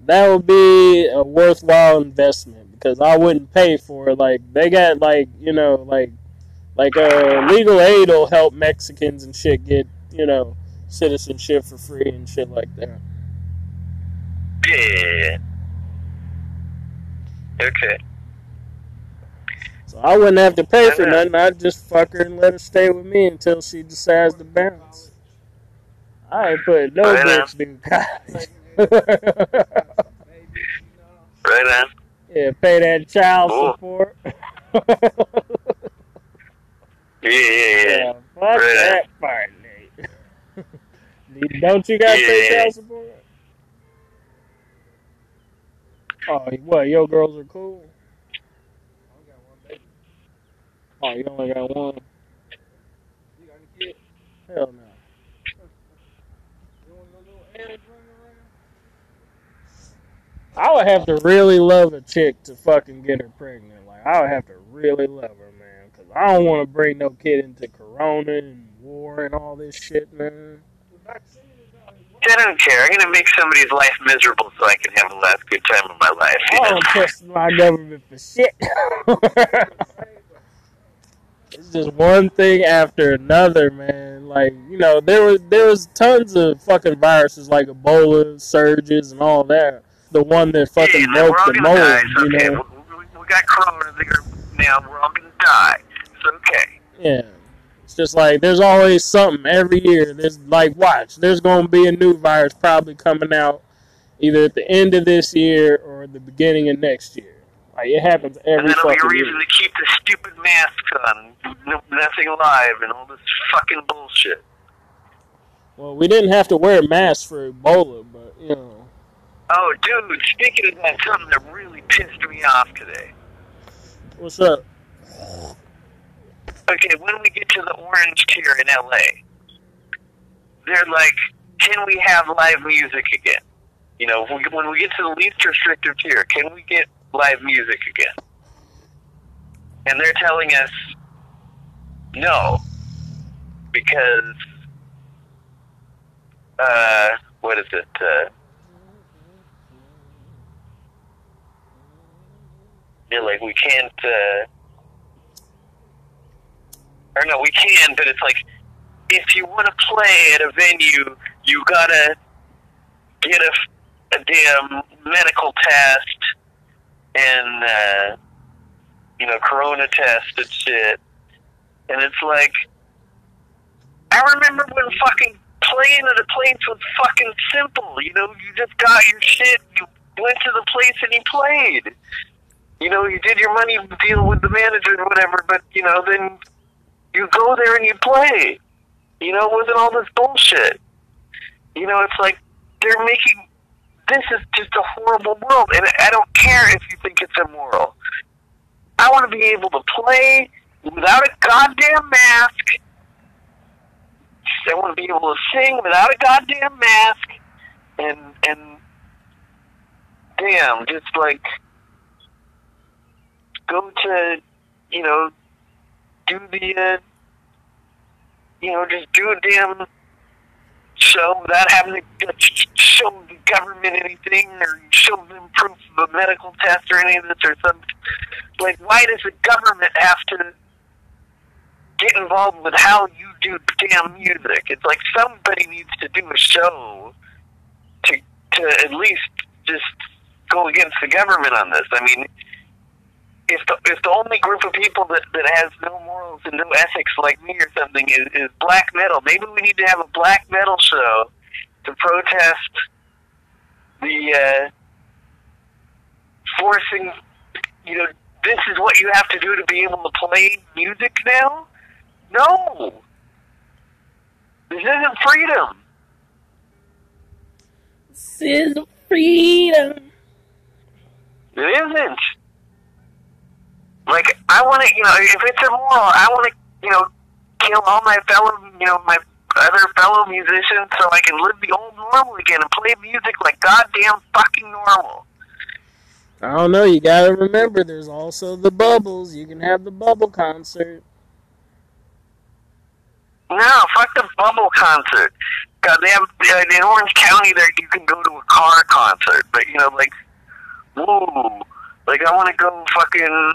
That would be a worthwhile investment because I wouldn't pay for it. Like they got like you know like like uh, legal aid will help Mexicans and shit get you know citizenship for free and shit like that. Yeah. Okay. So I wouldn't have to pay for nothing. I'd just fuck her and let her stay with me until she decides to bounce. I ain't putting no Right on. bitch through college. Right on. yeah, pay that child Cool. support. Yeah, yeah, yeah. yeah, fuck Right that part, Nate. Don't you guys pay Yeah. child support? Oh, what? Your girls are cool. Oh, you only got one. You got any kids? Hell no. I would have to really love a chick to fucking get her pregnant. Like I would have to really love her, man, because I don't want to bring no kid into Corona and war and all this shit, man. I don't care. I'm gonna make somebody's life miserable so I can have the last good time of my life. You I don't trust my government for shit. it's just one thing after another, man. Like you know, there was there was tons of fucking viruses like Ebola, surges, and all that. The one that fucking yeah, broke the gonna die. mold, It's you okay. know. We, got corona now. We're all gonna die. It's okay. Yeah. It's just like there's always something every year. There's like watch, there's gonna be a new virus probably coming out either at the end of this year or the beginning of next year. Like it happens every And every that'll be a reason year. to keep the stupid masks on, no, nothing alive, and all this fucking bullshit. Well, we didn't have to wear masks for Ebola, but you know. Oh, dude, speaking of that, something that really pissed me off today. What's up? Okay, when we get to the orange tier in LA, they're like, can we have live music again? You know, when we get to the least restrictive tier, can we get live music again? And they're telling us no, because, uh, what is it? Uh, You're like, we can't, uh, or no, we can, but it's like, if you want to play at a venue, you gotta get a, a damn medical test and, uh, you know, corona test and shit. And it's like, I remember when fucking playing at a place was fucking simple. You know, you just got your shit, you went to the place and you played. You know, you did your money deal with the manager or whatever, but, you know, then you go there and you play. You know, it wasn't all this bullshit. You know, it's like they're making this is just a horrible world, and I don't care if you think it's immoral. I want to be able to play without a goddamn mask. I want to be able to sing without a goddamn mask, and and damn, just like go to, you know, do the, uh, you know, just do a damn show without having to show the government anything or show them proof of a medical test or any of this or something. Like, why does the government have to get involved with how you do damn music? It's like somebody needs to do a show to to at least just go against the government on this. I mean, if the if the only group of people that that has no morals and no ethics like me or something is, is black metal, maybe we need to have a black metal show to protest the uh, forcing. You know, this is what you have to do to be able to play music now. No, this isn't freedom. This is freedom. It isn't. Like I want to, you know, if it's immoral, I want to, you know, kill all my fellow, you know, my other fellow musicians so I can live the old normal again and play music like goddamn fucking normal. I don't know. You gotta remember, there's also the bubbles. You can have the bubble concert. No, fuck the bubble concert. God, they have uh, in Orange County there. You can go to a car concert, but you know, like, whoa, like I want to go fucking.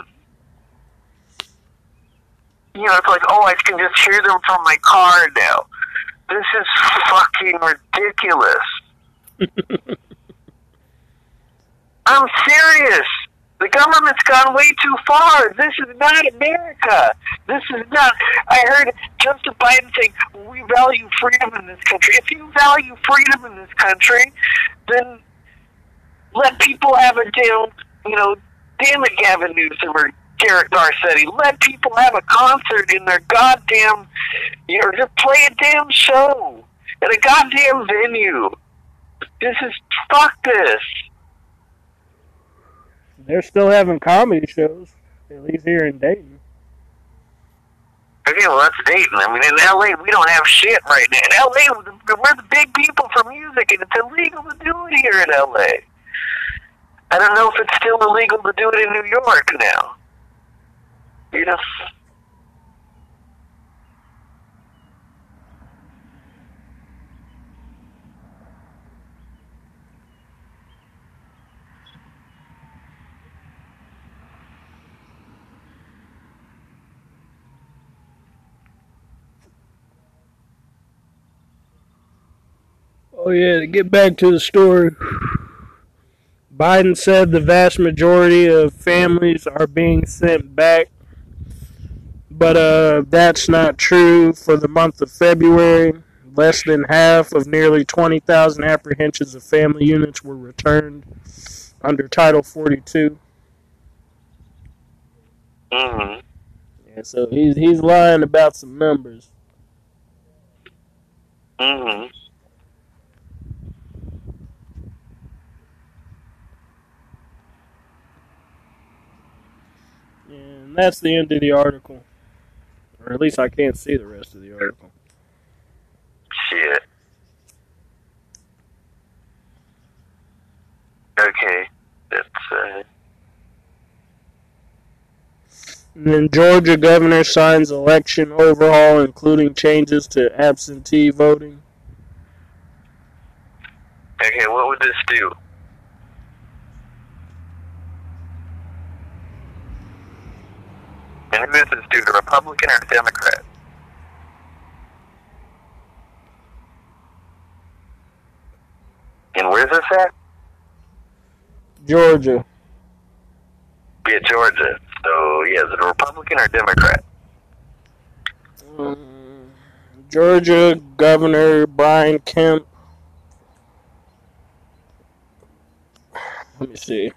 You know, it's like, oh, I can just hear them from my car now. This is fucking ridiculous. I'm serious. The government's gone way too far. This is not America. This is not. I heard Joseph Biden saying we value freedom in this country. If you value freedom in this country, then let people have a damn, you know, damn it, Gavin Newsom or Garrett Garcetti. Let people have a concert in their goddamn, you know, just play a damn show at a goddamn venue. This is fuck this. They're still having comedy shows, at least here in Dayton. Okay, well that's Dayton. I mean, in LA we don't have shit right now. In LA, we're the big people for music, and it's illegal to do it here in LA. I don't know if it's still illegal to do it in New York now. Oh yeah, to get back to the story. Biden said the vast majority of families are being sent back, but uh, that's not true. For the month of February, less than half of nearly 20,000 apprehensions of family units were returned under Title 42. hmm Yeah, so he's he's lying about some numbers. hmm And that's the end of the article. Or at least I can't see the rest of the article. Shit. Okay. That's uh. And then Georgia governor signs election overhaul, including changes to absentee voting. Okay, what would this do? And who is this dude, a Republican or Democrat? And where's this at? Georgia. Yeah, Georgia. So, yeah, is it a Republican or a Democrat? Mm, Georgia Governor Brian Kemp. Let me see.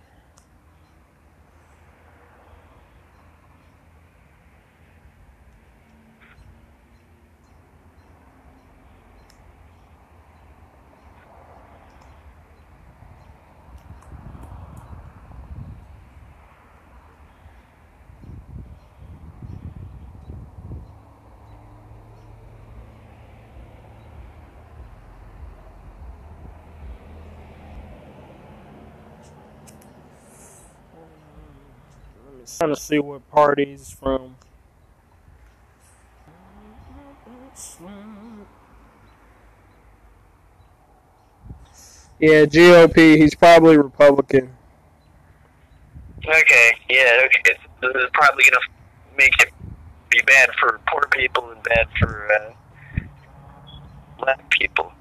Trying to see what party's from. Yeah, GOP. He's probably Republican. Okay, yeah, okay. This is probably going to make it be bad for poor people and bad for uh, black people.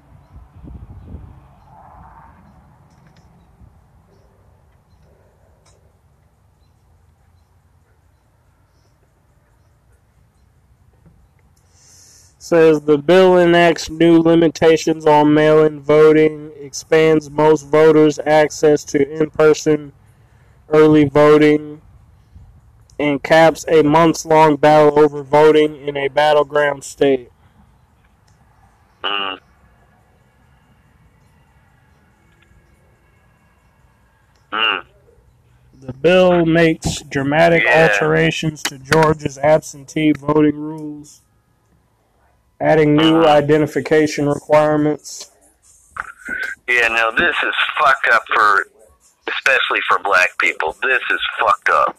Says the bill enacts new limitations on mail-in voting, expands most voters' access to in-person early voting, and caps a months-long battle over voting in a battleground state. Mm. Mm. The bill makes dramatic Yeah. alterations to Georgia's absentee voting rules, adding new uh-huh. identification requirements. Yeah, no, this is fucked up for, especially for black people. This is fucked up.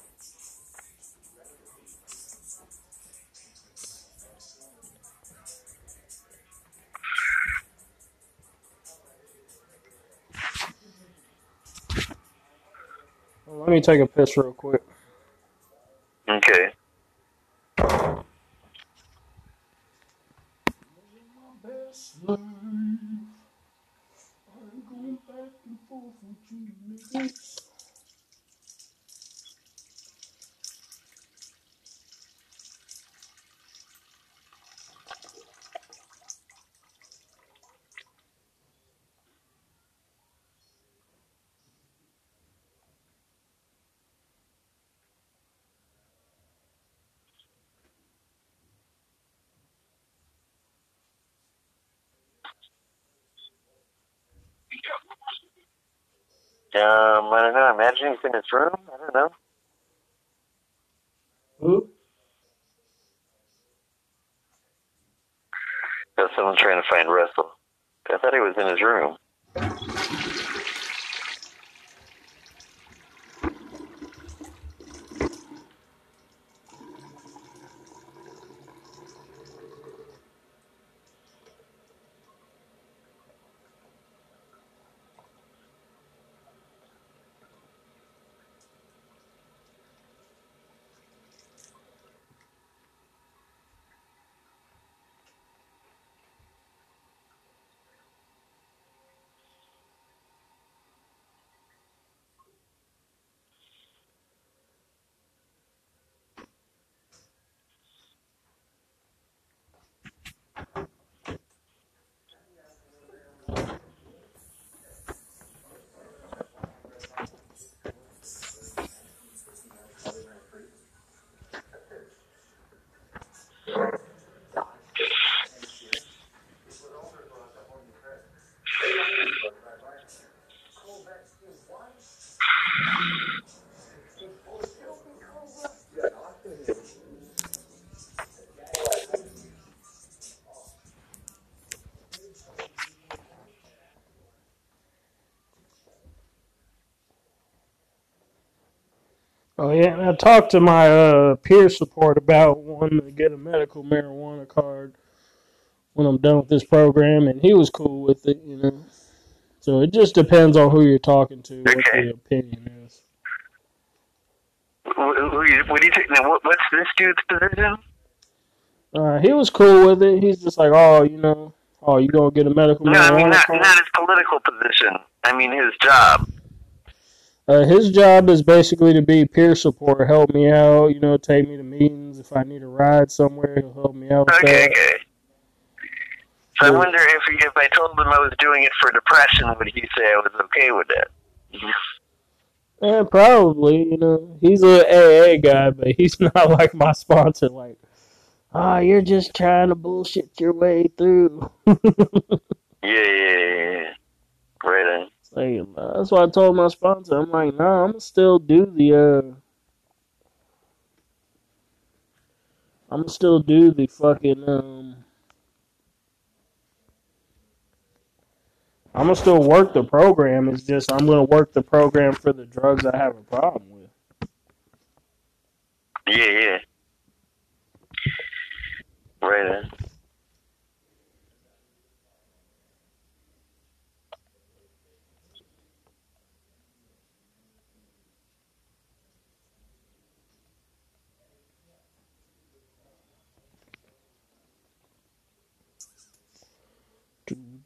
Let me take a piss real quick. Okay. life. I'm going back and forth between. you. Um, I don't know. Imagine he's in his room. I don't know. Who? That's someone trying to find Russell. I thought he was in his room. Sure. Oh yeah, and I talked to my uh, peer support about wanting to get a medical marijuana card when I'm done with this program, and he was cool with it, you know. So it just depends on who you're talking to, what Okay. the opinion is. Wh- who you- What do you think? now, What's this dude's position? Uh, he was cool with it. He's just like, oh, you know, oh, you gonna get a medical marijuana card? No, I mean not card? not his political position. I mean his job. Uh, his job is basically to be peer support, help me out, you know, take me to meetings. If I need a ride somewhere, he'll help me out with Okay, that. okay. So I wonder if if I told him I was doing it for depression, would he say I was okay with that? Yeah, probably. You know, he's a AA guy, but he's not like my sponsor. Like, ah, you're just trying to bullshit your way through. Yeah, yeah, yeah, yeah. Right on. That's why I told my sponsor. I'm like, nah, I'm still do the. uh I'm still do the fucking. um I'm gonna still work the program. It's just I'm gonna work the program for the drugs I have a problem with. Yeah, yeah. Right.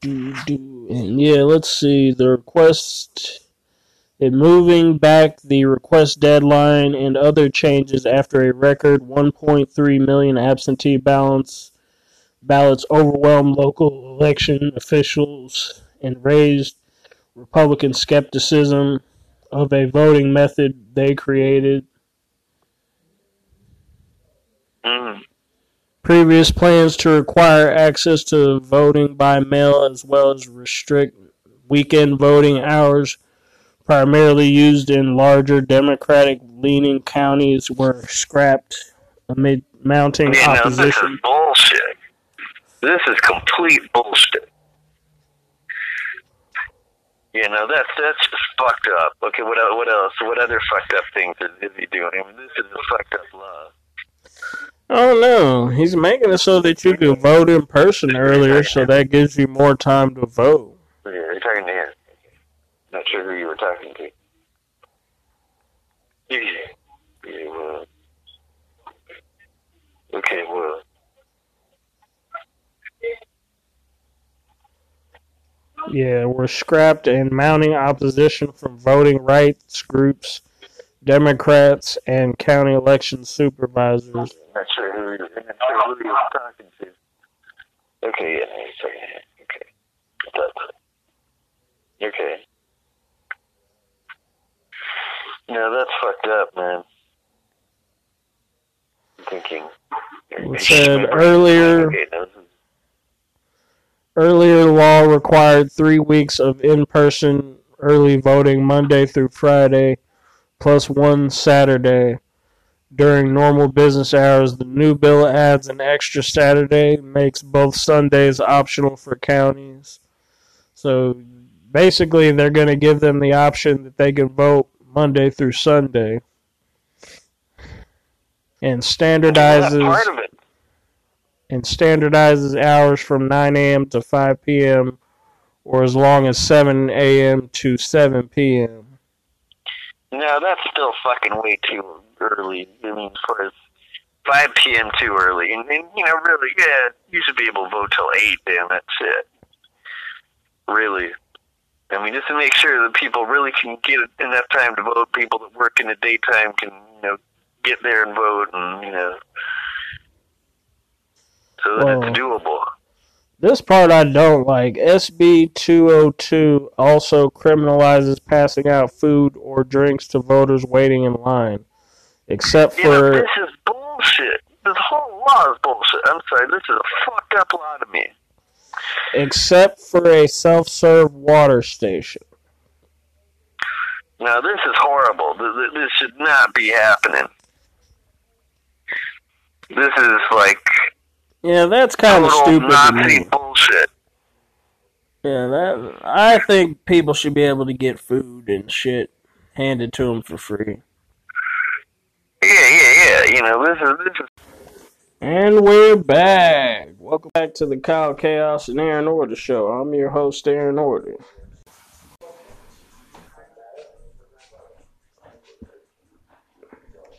Do, do. And yeah, let's see. The request in moving back the request deadline and other changes after a record 1.3 million absentee ballots ballots overwhelmed local election officials and raised Republican skepticism of a voting method they created. Mm. Previous plans to require access to voting by mail as well as restrict weekend voting hours, primarily used in larger Democratic leaning counties, were scrapped amid mounting Yeah, no, this is opposition. bullshit. This is complete bullshit. You know, that's that's just fucked up. Okay, what what else? What other fucked up things is, is he doing? I mean, this is a fucked up law. Oh no, he's making it so that you can vote in person earlier, so that gives you more time to vote. Yeah, you're talking to him. Not sure who you were talking to. Yeah, yeah, well. Okay, well. Yeah, were scrapped and mounting opposition from voting rights groups, Democrats, and county election supervisors. Not sure who, not sure who he was talking to. Okay, yeah, he's talking to him. Okay. That's, okay. No, that's fucked up, man. I'm thinking. It said earlier- Okay, no, Earlier law required three weeks of in-person early voting Monday through Friday, plus one Saturday. During normal business hours, the new bill adds an extra Saturday, makes both Sundays optional for counties. So basically, they're going to give them the option that they can vote Monday through Sunday. And standardizes and standardizes hours from 9 a.m. to 5 p.m. or as long as 7 a.m. to 7 p.m. No, that's still fucking way too early. I mean, as far as 5 p.m. too early. And, and, you know, really, yeah, you should be able to vote till 8, damn, that's it. Really. I mean, just to make sure that people really can get enough time to vote, people that work in the daytime can, you know, get there and vote, and, you know, so that Well- it's doable. This part I don't like. SB 202 also criminalizes passing out food or drinks to voters waiting in line, except You know, for this is bullshit. This whole law is bullshit. I'm sorry, this is a fucked up law to me. except for a self-serve water station. Now, this is horrible. Th- th- This should not be happening. This is like Yeah, that's kind of total stupid to Nazi me. bullshit. Yeah, that I think people should be able to get food and shit handed to them for free. Yeah, yeah, yeah. You know, this is this is And we're back. Welcome back to the Kyle Chaos and Aaron Order show. I'm your host, Aaron Order.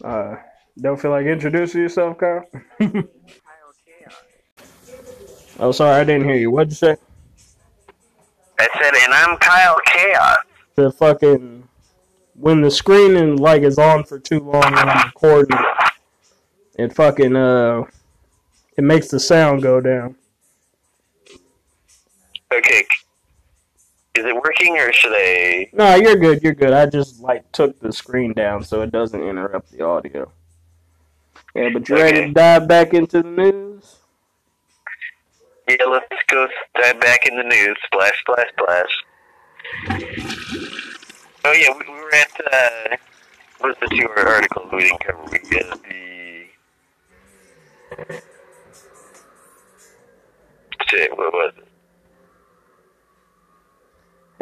Uh, don't feel like introducing yourself, Kyle? oh, sorry, I didn't hear you. What'd you say? I said, and I'm Kyle Chaos. The fucking when the screen like is on for too long when I'm recording, it fucking uh, it makes the sound go down. Okay. Is it working or should I? No, you're good. You're good. I just like took the screen down so it doesn't interrupt the audio. Yeah, but you ready to dive back into the news? Yeah, let's go dive back in the news. Splash, splash, splash. Oh yeah, we, we were at uh, what was the two articles we didn't cover? We did the shit. What was it?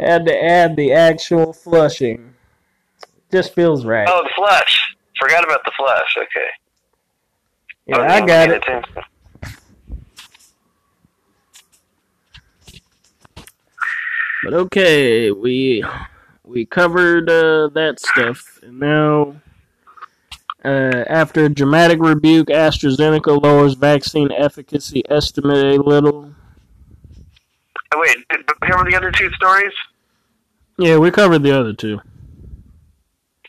Had to add the actual flushing. Just feels right. Oh, the flush. Forgot about the flush. Okay. yeah, Oh, I got it. attention. But okay, we we covered uh, that stuff, and now uh, after dramatic rebuke, AstraZeneca lowers vaccine efficacy estimate a little. Oh, wait, did, did we cover the other two stories? Yeah, we covered the other two.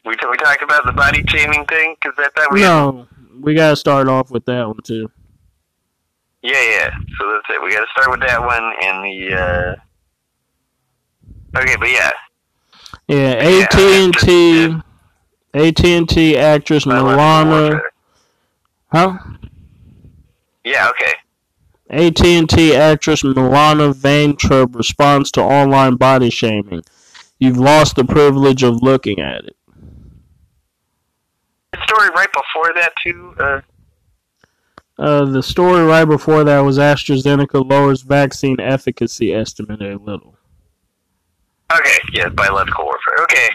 We, we talked about the body shaming thing because I thought we. No, we gotta start off with that one too. Yeah, yeah. So that's it. We got to start with that one and the. uh Okay, but yeah. Yeah, AT and T, AT and T actress Milana, huh? Yeah. Okay. AT&T actress Milana Vayntrub responds to online body shaming. You've lost the privilege of looking at it. The story right before that too. Uh, Uh, the story right before that was AstraZeneca lowers vaccine efficacy estimate a little. Okay. Yeah, biological warfare. Okay.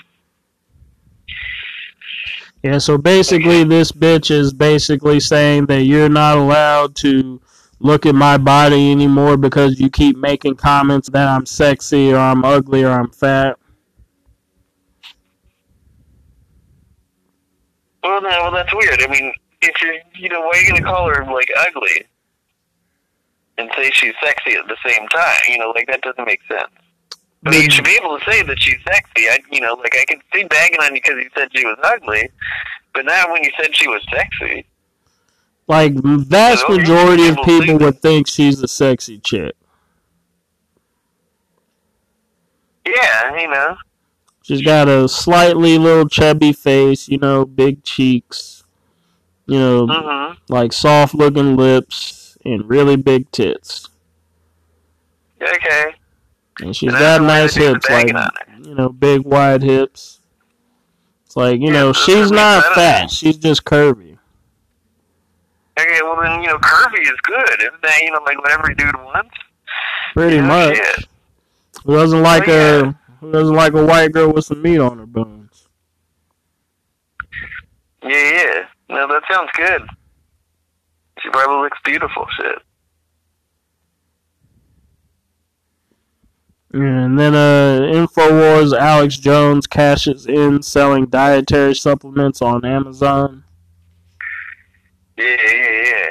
Yeah, so basically, this bitch is basically saying that you're not allowed to look at my body anymore because you keep making comments that I'm sexy or I'm ugly or I'm fat. Well, no, well that's weird. I mean, if you're, you know, why are you gonna call her like ugly and say she's sexy at the same time? You know, like that doesn't make sense. I mean, you should be able to say that she's sexy. I, you know, like I can see bagging on you because you said she was ugly, but not when you said she was sexy. Like, vast majority of people would think she's a sexy chick. Yeah, you know. She's got a slightly little chubby face, you know, big cheeks, you know, hmm like soft looking lips and really big tits. Okay. And she's And got that's the way nice to do the hips, like you know, big wide hips. It's like, you Yeah, know, she's not fat, she's just curvy. Okay, well then, you know, curvy is good. Isn't that, you know, like what every dude wants? Pretty Yeah, much. shit. Who doesn't like Oh, yeah. a who doesn't like a white girl with some meat on her bones? Yeah, yeah. No, that sounds good. She probably looks beautiful, shit. And then uh InfoWars Alex Jones cashes in selling dietary supplements on Amazon. Yeah, yeah, yeah.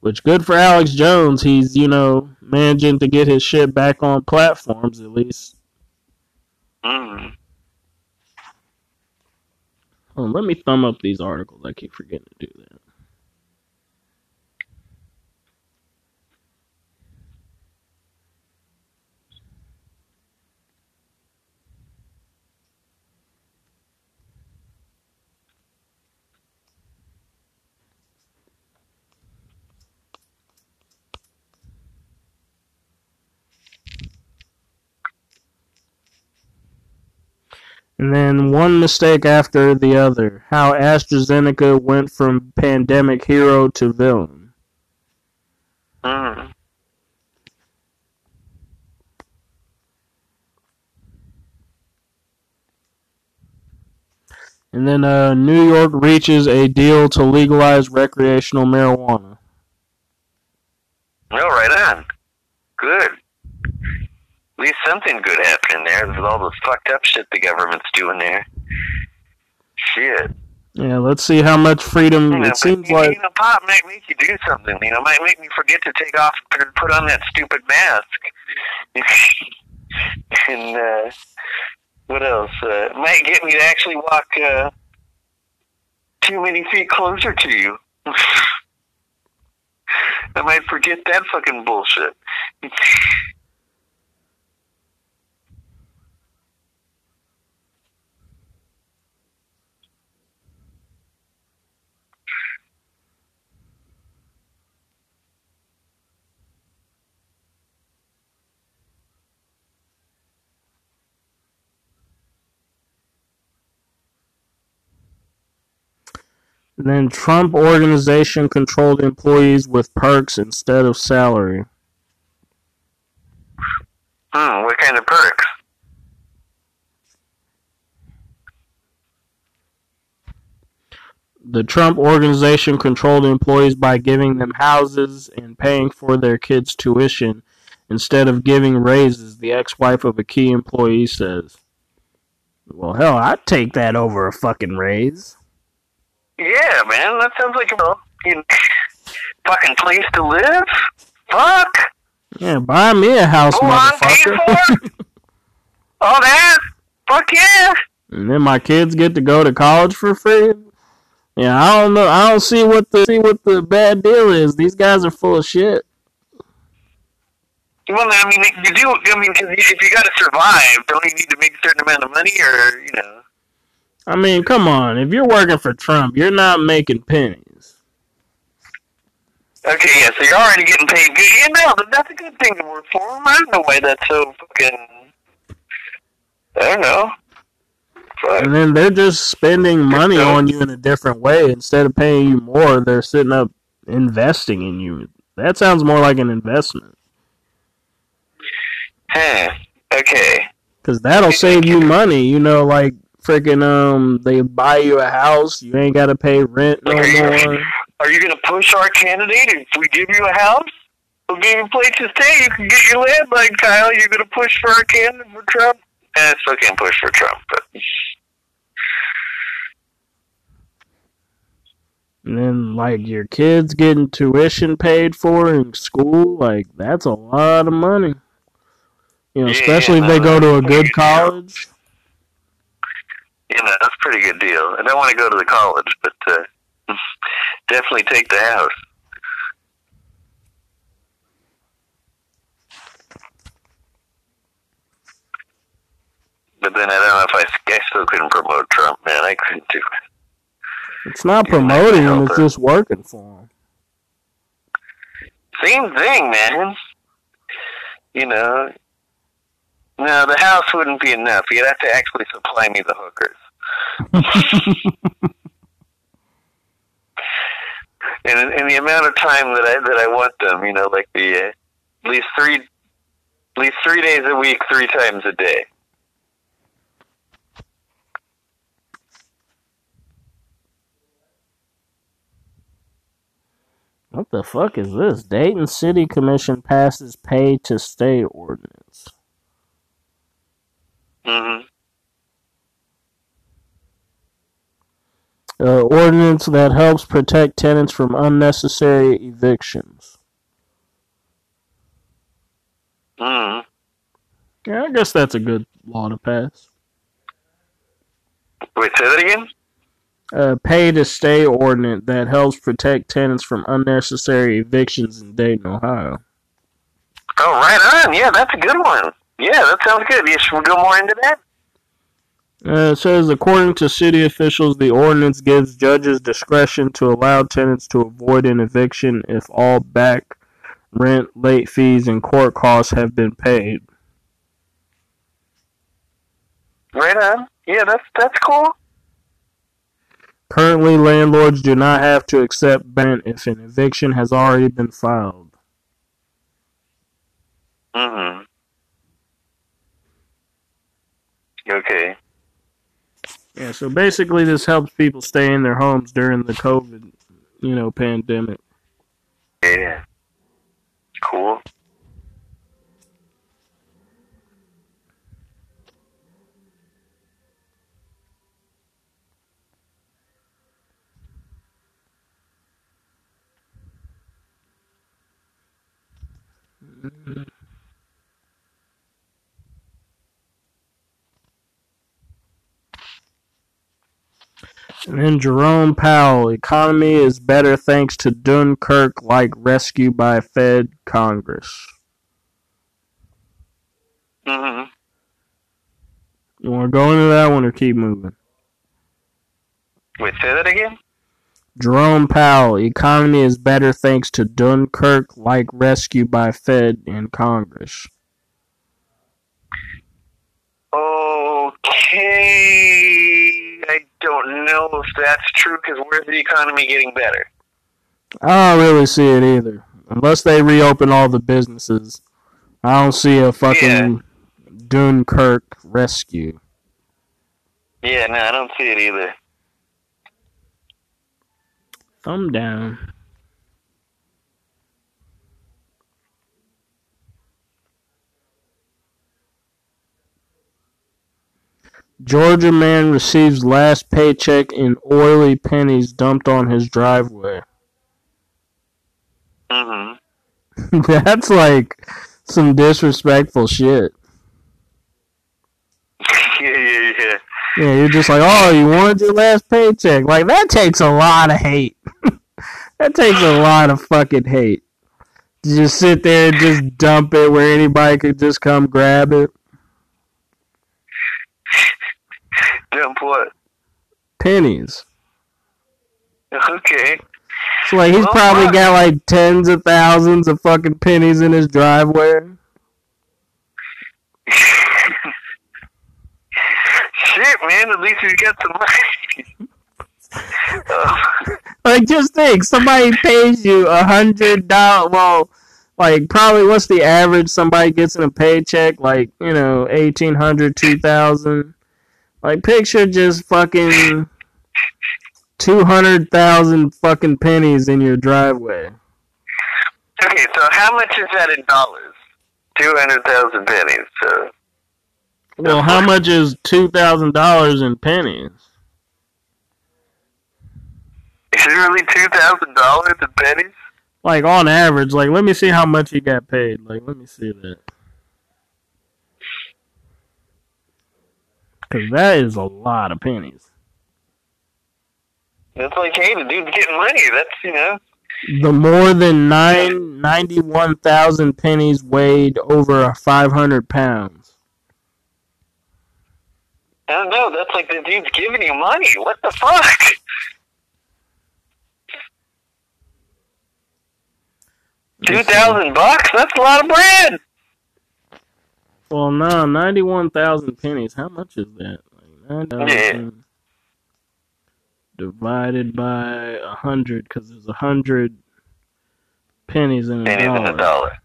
Which good for Alex Jones. He's, you know, managing to get his shit back on platforms at least. Mm. Oh, let me thumb up these articles. I keep forgetting to do that. And then one mistake after the other. How AstraZeneca went from pandemic hero to villain. Mm. And then uh, New York reaches a deal to legalize recreational marijuana. No, right on. Good. At least something good happening there with all the fucked up shit the government's doing there. Shit. Yeah, let's see how much freedom. You know, It seems you like you know, pop might make you do something. You know, might make me forget to take off and put on that stupid mask. and uh, what else? Uh, might get me to actually walk uh, too many feet closer to you. I might forget that fucking bullshit. then Trump organization controlled employees with perks instead of salary. Hmm, what kind of perks? The Trump organization controlled employees by giving them houses and paying for their kids' tuition instead of giving raises, the ex wife of a key employee says. Well, hell, I'd take that over a fucking raise. Yeah, man, that sounds like a fucking fucking place to live. Fuck. Yeah, buy me a house, Go on, motherfucker. for. All that. Fuck yeah. and then my kids get to go to college for free. Yeah, I don't know. I don't see what the see what the bad deal is. These guys are full of shit. Well, I mean, you do. I mean, if you got to survive, don't you need to make a certain amount of money, or you know? I mean, come on. If you're working for Trump, you're not making pennies. Okay, yeah. So you're already getting paid good. No, but that's a good thing to work for him. I don't know why that's so fucking. I don't know. But And then they're just spending money on you in a different way. Instead of paying you more, they're sitting up investing in you. That sounds more like an investment. huh? Okay. Because that'll save you money. You know, like freaking um, they buy you a house. You ain't got to pay rent no more. are you going to push our candidate if we give you a house? We'll give you a place to stay. You can get your landline, Kyle. You're going to push for our candidate for Trump? Eh, still can't push for Trump, but And then like your kids getting tuition paid for in school, like that's a lot of money. You know, Yeah, especially if they go to a good college. You know that's a pretty good deal. I don't want to go to the college, but uh, definitely take the house. But then I don't know if I, I still couldn't promote Trump, man. I couldn't do it. It's not promoting help it's just working for them. Same thing, man. You know, no, the house wouldn't be enough. You'd have to actually supply me the hookers. and in the amount of time that I that I want them, you know, like the uh, at least three, at least three days a week, three times a day. What the fuck is this? Dayton City Commission passes pay to stay ordinance. Hmm Uh, ordinance that helps protect tenants from unnecessary evictions. hmm Yeah, I guess that's a good law to pass. Wait, say that again. Uh, pay to stay ordinance that helps protect tenants from unnecessary evictions in Dayton, Ohio. Oh, right on. Yeah, that's a good one. Yeah, that sounds good. You should go more into that? Uh, it says, according to city officials, the ordinance gives judges discretion to allow tenants to avoid an eviction if all back rent, late fees, and court costs have been paid. Right on. Yeah, that's that's cool. Currently, landlords do not have to accept rent if an eviction has already been filed. hmm Okay. Yeah, so basically this helps people stay in their homes during the COVID, you know, pandemic. Yeah. Cool. Mm-hmm. And then Jerome Powell, economy is better thanks to Dunkirk like rescue by Fed Congress. hmm You want to go into that one or keep moving? Wait, say that again. Jerome Powell, economy is better thanks to Dunkirk like rescue by Fed and Congress. Okay, I don't know if that's true because where's the economy getting better? I don't really see it either. Unless they reopen all the businesses, I don't see a fucking Dunkirk rescue. Yeah, no, I don't see it either. Thumb down. Georgia man receives last paycheck in oily pennies dumped on his driveway. hmm That's like some disrespectful shit. yeah, yeah, yeah. Yeah, you're just like, oh, you wanted your last paycheck. Like, that takes a lot of hate. that takes a lot of fucking hate. To just sit there and just dump it where anybody could just come grab it. Dump what? Pennies. Okay. So, like, he's Well, probably got like tens of thousands of fucking pennies in his driveway. Shit, man. At least he's got some money. oh, Like, just think, somebody pays you a hundred dollars. Well, like, probably what's the average somebody gets in a paycheck? Like, you know, eighteen hundred, two thousand. Like, picture just fucking two hundred thousand fucking pennies in your driveway. okay, so how much is that in dollars? Two hundred thousand pennies. So Well, how much is two thousand dollars in pennies? is it really two thousand dollars in pennies? Like on average, like let me see how much he got paid. Like let me see that. Cause that is a lot of pennies. It's like, hey, the dude's getting money. That's you know. The more than nine ninety one thousand pennies weighed over five hundred pounds. I don't know. That's like the dude's giving you money. What the fuck? Two thousand bucks? That's a lot of bread. Well, no, ninety one thousand pennies. How much is that? Like nine thousand divided by a hundred, because there's a hundred pennies in a Pennies in a dollar. dollar.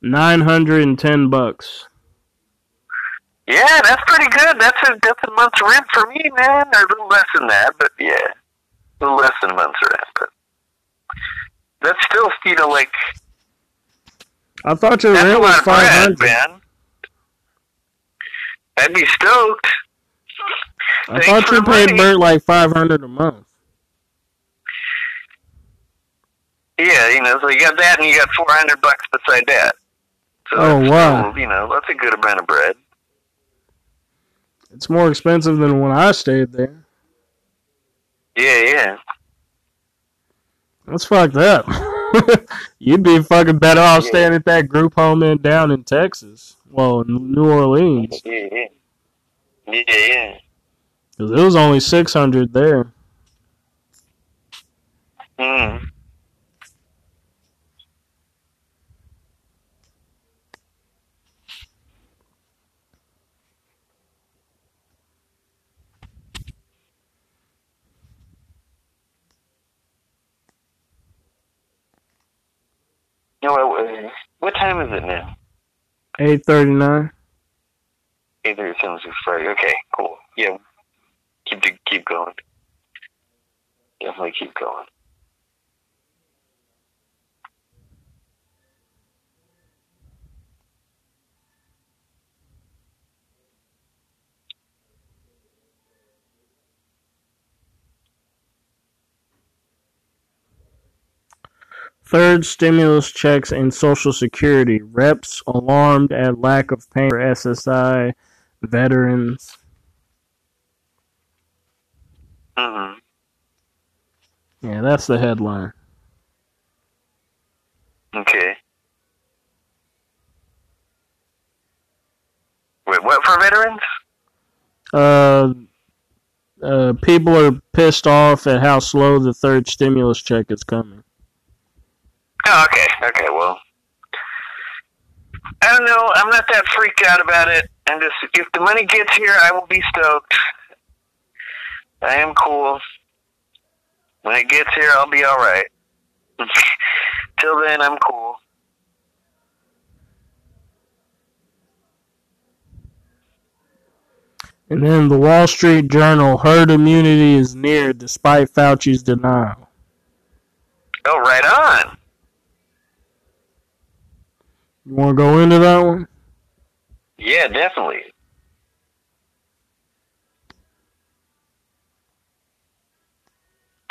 Nine hundred and ten bucks. Yeah, that's pretty good. That's a that's a month's rent for me, man. Or a little less than that, but yeah, a little less than a month's rent. But that's still, you know, like I thought your that's rent was five hundred. man. I'd be stoked. I Thanks thought you paid money. Bert like five hundred a month. Yeah, you know, so you got that, and you got four hundred bucks beside that. So Oh, wow. still, you know, that's a good amount of bread. It's more expensive than when I stayed there. Yeah, yeah. That's fucked up. You'd be fucking better off Yeah. staying at that group home in down in Texas. Well, in New Orleans. Yeah, yeah. Yeah, yeah. Because it was only 600 there. Mm. No, what, what time is it now? 839. Either sounds like Friday. Okay, cool. Yeah, keep keep going. Definitely keep going. Third stimulus checks and Social Security. Reps alarmed at lack of payment for SSI veterans. hmm Yeah, that's the headline. Okay. Wait, what for veterans? Uh, uh, people are pissed off at how slow the third stimulus check is coming. Oh, okay. Okay, well. I don't know. I'm not that freaked out about it. I'm just, if the money gets here, I will be stoked. I am cool. When it gets here, I'll be alright. Till then, I'm cool. And then the Wall Street Journal, herd immunity is near despite Fauci's denial. Oh, right on. You want to go into that one? Yeah, definitely.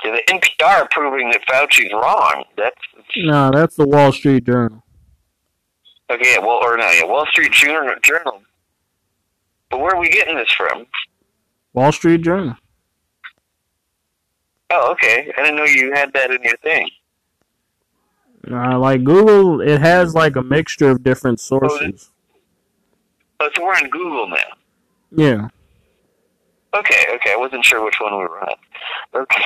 Yeah, the NPR proving that Fauci's wrong. That's No, that's the Wall Street Journal. okay. yeah, Well, or no, yeah, Wall Street Journal. Journal. But where are we getting this from? Wall Street Journal. Oh, okay. I didn't know you had that in your thing. Uh, like Google, it has like a mixture of different sources. Oh, so we're on Google now. Yeah. Okay, okay. I wasn't sure which one we were on. Okay.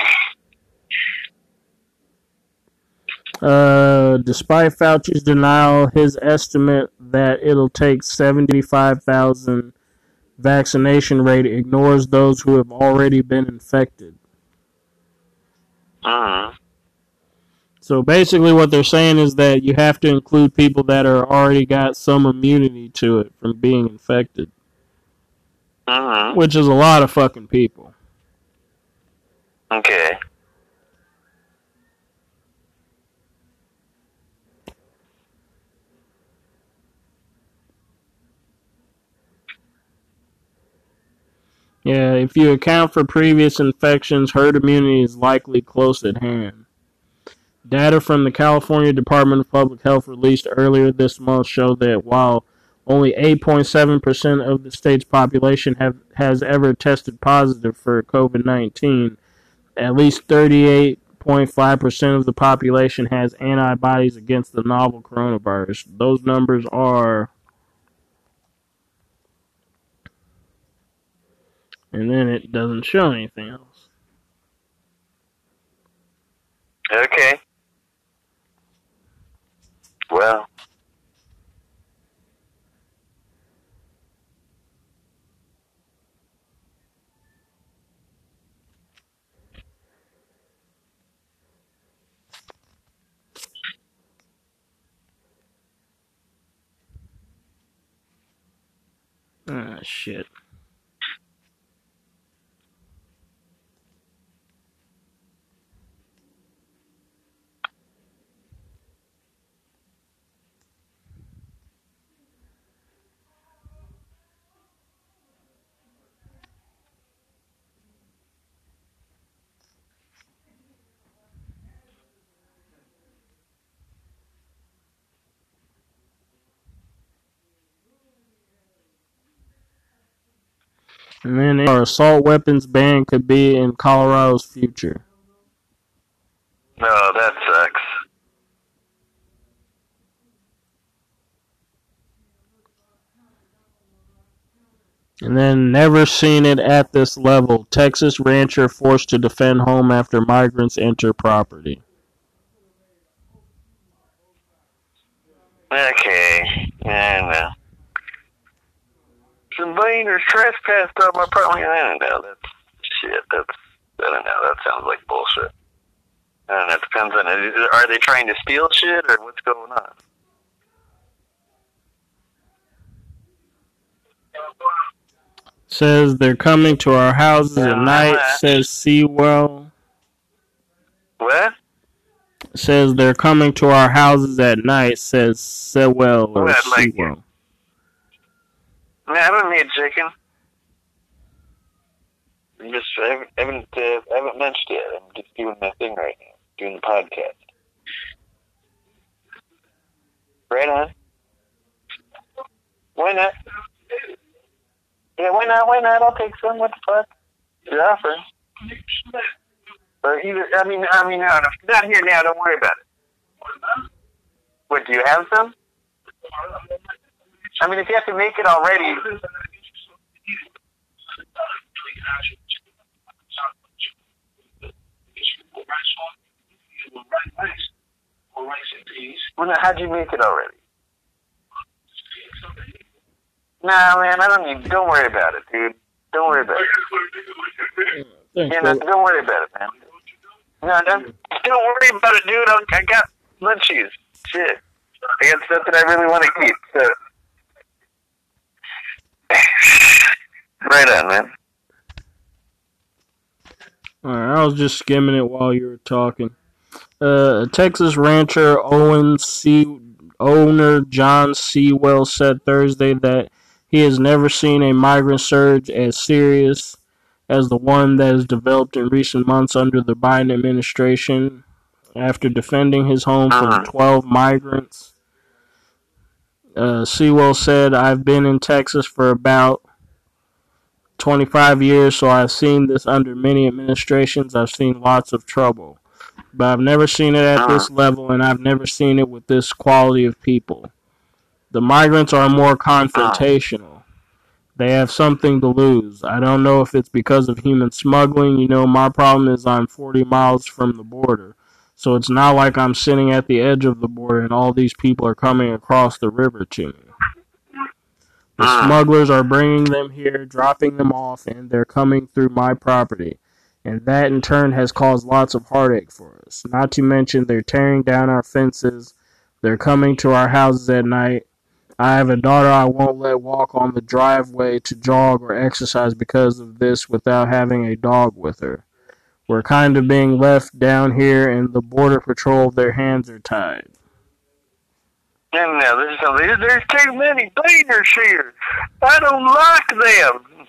Uh, despite Fauci's denial, his estimate that it'll take 75,000 vaccination rate ignores those who have already been infected. Mm-hmm. So basically, what they're saying is that you have to include people that are already got some immunity to it from being infected, Mm-hmm. which is a lot of fucking people. Okay. Yeah, if you account for previous infections, herd immunity is likely close at hand. Data from the California Department of Public Health released earlier this month show that while only 8.7% of the state's population have, has ever tested positive for COVID 19, at least 38.5% of the population has antibodies against the novel coronavirus. Those numbers are. And then it doesn't show anything else. Okay. Well. Ah, shit. And then our assault weapons ban could be in Colorado's future. No, that sucks. And then never seen it at this level. Texas rancher forced to defend home after migrants enter property. Okay. Yeah, well. Some invaders trespassed on my property. I don't know. That's shit. That's I don't know. That sounds like bullshit. I don't know. It depends on it. Are they trying to steal shit or what's going on? Says they're coming to our houses at uh-huh. night. Says Sewell. What? Says they're coming to our houses at night. Says Sewell or Well, I'd like No, I haven't made chicken. I'm just I haven't I I munched yet. I'm just doing my thing right now, doing the podcast. Right on. Why not? Yeah, why not? Why not? I'll take some. What the fuck? You're offering. Or either, I mean, I mean, no, not here now. Don't worry about it. What? Do you have some? I mean, if you have to make it already, well, now, how'd you make it already? Nah, man, I don't need. Don't worry about it, dude. Don't worry about it. Thanks, Yeah, no, don't worry about it, man. No, don't, don't worry about it, dude. I, I got munchies. Shit. I got stuff that I really want to eat. So. Right on, man. Alright, I was just skimming it while you were talking. Uh, Texas rancher Owen C. owner John Sewell said Thursday that he has never seen a migrant surge as serious as the one that has developed in recent months under the Biden administration. After defending his home from 12 migrants, uh, Sewell said, I've been in Texas for about 25 years, so I've seen this under many administrations. I've seen lots of trouble. But I've never seen it at this level, and I've never seen it with this quality of people. The migrants are more confrontational. They have something to lose. I don't know if it's because of human smuggling. You know, my problem is I'm 40 miles from the border. So it's not like I'm sitting at the edge of the border and all these people are coming across the river to me. The ah. smugglers are bringing them here, dropping them off, and they're coming through my property. And that in turn has caused lots of heartache for us. Not to mention, they're tearing down our fences, they're coming to our houses at night. I have a daughter I won't let walk on the driveway to jog or exercise because of this without having a dog with her. We're kind of being left down here, and the Border Patrol, their hands are tied. And now there's. There's too many beaters here. I don't like them.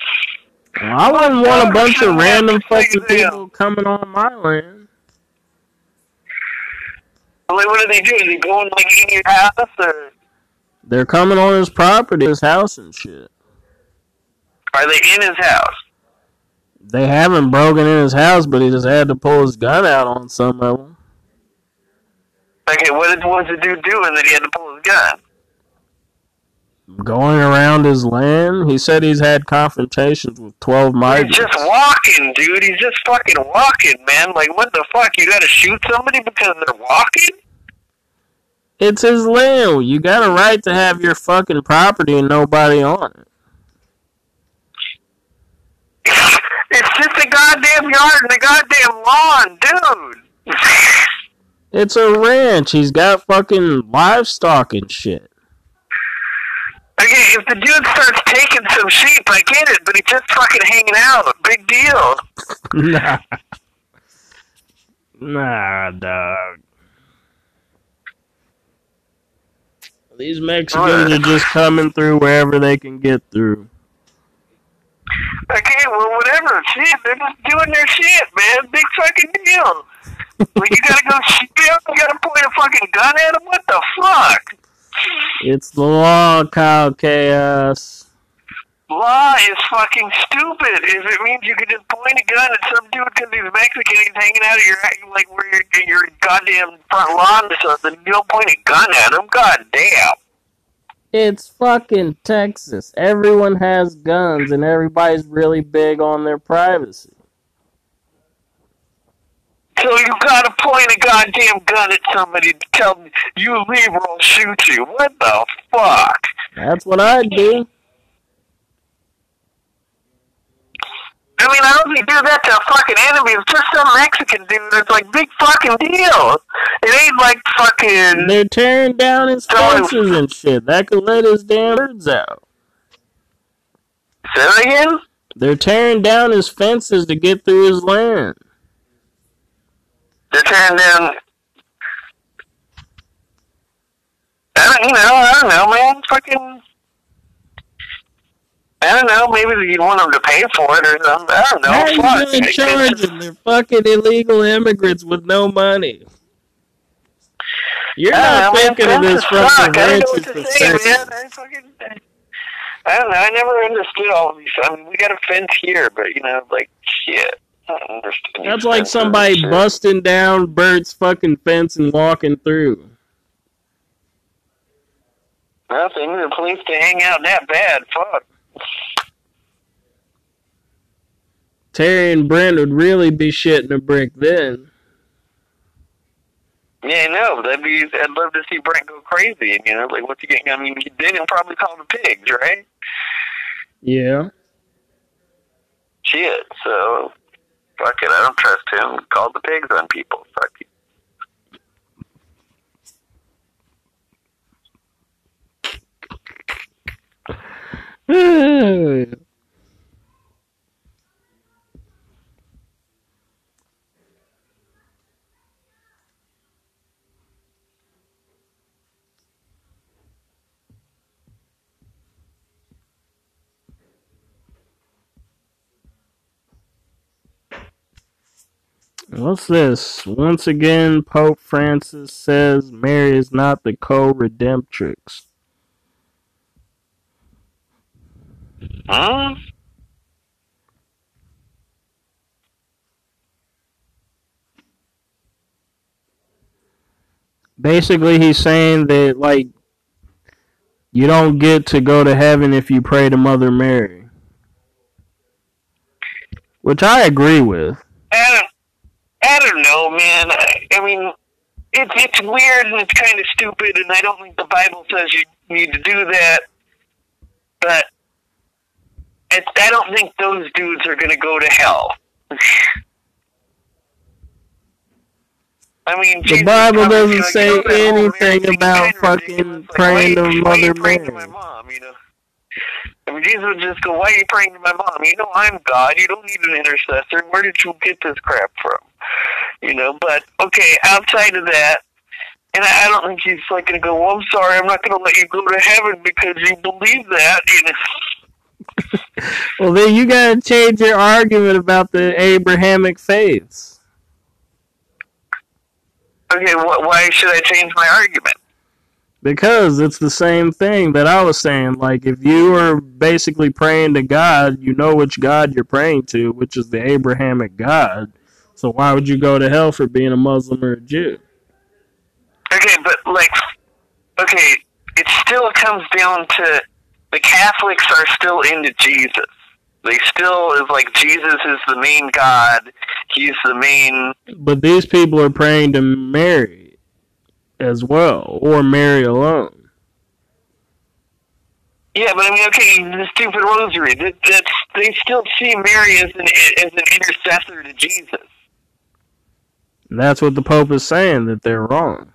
Well, I wouldn't want a bunch of random fucking people coming on my land. Like, what do they do? Is he going like in your house or They're coming on his property, his house and shit. are they in his house? They haven't broken in his house, but he just had to pull his gun out on some of them. Okay, what did what was the dude doing that he had to pull his gun? Going around his land, he said he's had confrontations with 12 He's just walking, dude. He's just fucking walking, man. Like, what the fuck? You gotta shoot somebody because they're walking? It's his land. You got a right to have your fucking property and nobody on it. It's just a goddamn yard and a goddamn lawn, dude. It's a ranch. He's got fucking livestock and shit. Okay, if the dude starts taking some sheep, I get it, but he's just fucking hanging out. A big deal. Nah. Nah, dog. These Mexicans are just coming through wherever they can get through. Okay, well, whatever. Shit, they're just doing their shit, man. Big fucking deal. Like, you gotta go shoot them? You gotta point a fucking gun at them? What the fuck? It's the law, Kyle Chaos. Law is fucking stupid. If it means you can just point a gun at some dude because he's Mexican he's hanging out at your, like, where your, your goddamn front lawn or something, you don't point a gun at him? God damn. It's fucking Texas. Everyone has guns and everybody's really big on their privacy. So you gotta point a goddamn gun at somebody to tell them you leave or I'll shoot you. What the fuck? That's what I do. I mean, I don't think do that to a fucking enemy. It's just some Mexican dude. It's like big fucking deal. It ain't like fucking. They're tearing down his fences and shit. That could let his damn birds out. Say that again? They're tearing down his fences to get through his land. They're tearing down. I don't you know. I don't know, man. Fucking. I don't know. Maybe you want them to pay for it or something. I don't know. How are you Fuck. charge them? They're fucking illegal immigrants with no money. You're not thinking of this from suck. I the ranch's what to say, man. perspective. I fucking. I don't know. I never understood all of these. I mean, we got a fence here, but you know, like shit. I don't understand. That's like somebody busting down Bert's fucking fence and walking through. Nothing. The police need a place to hang out that bad, fuck. Terry and Brent would really be shitting a brick then. Yeah, I know. That'd be. I'd love to see Brent go crazy. You know, like what's he getting? I mean, he did he'll probably call the pigs, right? Yeah. Shit. So, fuck it. I don't trust him. Call the pigs on people. Fuck you. What's this? Once again, Pope Francis says Mary is not the co-redemptrix. Huh? Basically, he's saying that like you don't get to go to heaven if you pray to Mother Mary, which I agree with. I don't. I don't know, man. I, I mean, it's it's weird and it's kind of stupid, and I don't think the Bible says you need to do that. But it, I don't think those dudes are going to go to hell. I mean, The Bible doesn't know, say you know anything Mary thing is about fucking. Like, praying to Mother to Mary. my mom? You know. I mean, Jesus would just go, "Why are you praying to my mom? You know, I'm God. You don't need an intercessor. Where did you get this crap from?" You know. But okay, outside of that, and I, I don't think he's like going to go. Well, I'm sorry, I'm not going to let you go to heaven because you believe that. You know. Well, then you gotta change your argument about the Abrahamic faiths. Okay, wh- why should I change my argument? Because it's the same thing that I was saying. Like, if you are basically praying to God, you know which God you're praying to, which is the Abrahamic God. So why would you go to hell for being a Muslim or a Jew? Okay, but like, okay, it still comes down to the Catholics are still into Jesus. They still is like Jesus is the main God. He's the main. But these people are praying to Mary as well, or Mary alone. Yeah, but I mean, okay, the stupid rosary. That, that's they still see Mary as an as an intercessor to Jesus. And that's what the Pope is saying, that they're wrong.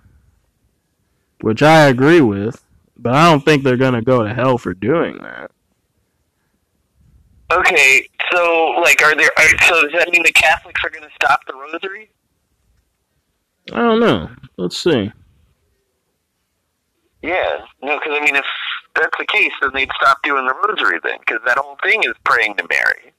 Which I agree with, but I don't think they're going to go to hell for doing that. Okay, so like, are there? Are, so does that mean the Catholics are going to stop the rosary? I don't know. Let's see. Yeah, no, because I mean, if that's the case, then they'd stop doing the rosary then, because that whole thing is praying to Mary.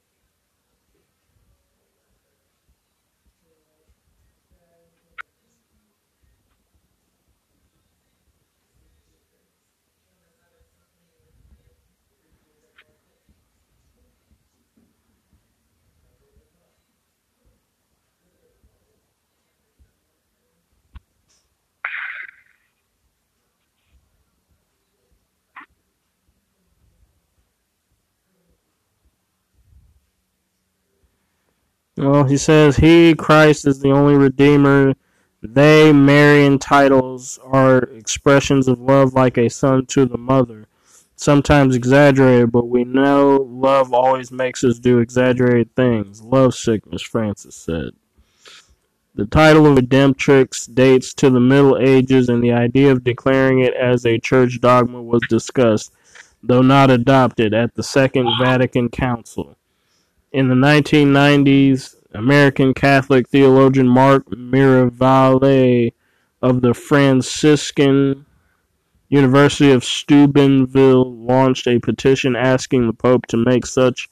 Well, he says he, Christ, is the only Redeemer. They, Marian titles, are expressions of love like a son to the mother. Sometimes exaggerated, but we know love always makes us do exaggerated things. Love sickness, Francis said. The title of Redemptrix dates to the Middle Ages, and the idea of declaring it as a church dogma was discussed, though not adopted, at the Second Vatican Council. In the 1990s, American Catholic theologian Mark Miravalle of the Franciscan University of Steubenville launched a petition asking the Pope to make such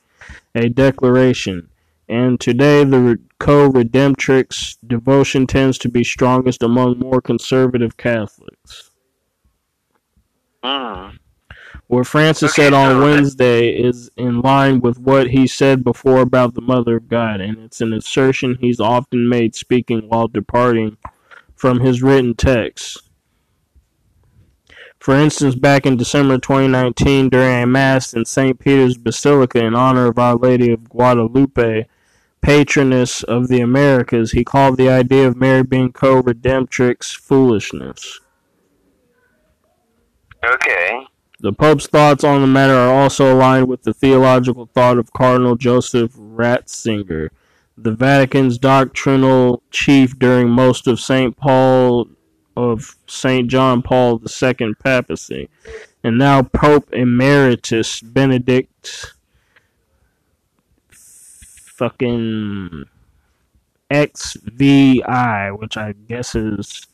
a declaration. And today, the co-redemptrix devotion tends to be strongest among more conservative Catholics. Hmm. What Francis Okay, said on so- Wednesday is in line with what he said before about the Mother of God, and it's an assertion he's often made speaking while departing from his written texts. For instance, back in December 2019, during a Mass in St. Peter's Basilica in honor of Our Lady of Guadalupe, patroness of the Americas, he called the idea of Mary being co redemptrix foolishness. Okay. The Pope's thoughts on the matter are also aligned with the theological thought of Cardinal Joseph Ratzinger, the Vatican's doctrinal chief during most of St. Paul of St. John Paul II papacy, and now Pope Emeritus Benedict fucking XVI, which I guess is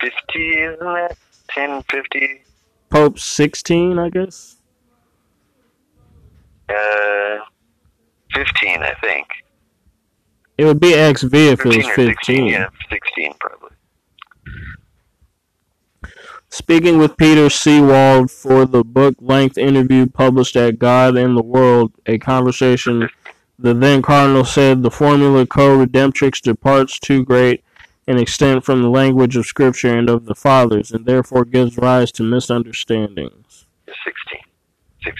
1050, isn't it? 1050. Pope 16, I guess. Uh, 15, I think. It would be XV if it was or 16. 15. Yeah, 16 probably. Speaking with Peter Seewald for the book length interview published at God and the World, a conversation, the then Cardinal said the formula co redemptrix departs too great an extend from the language of Scripture and of the Fathers, and therefore gives rise to misunderstandings. 16. 16.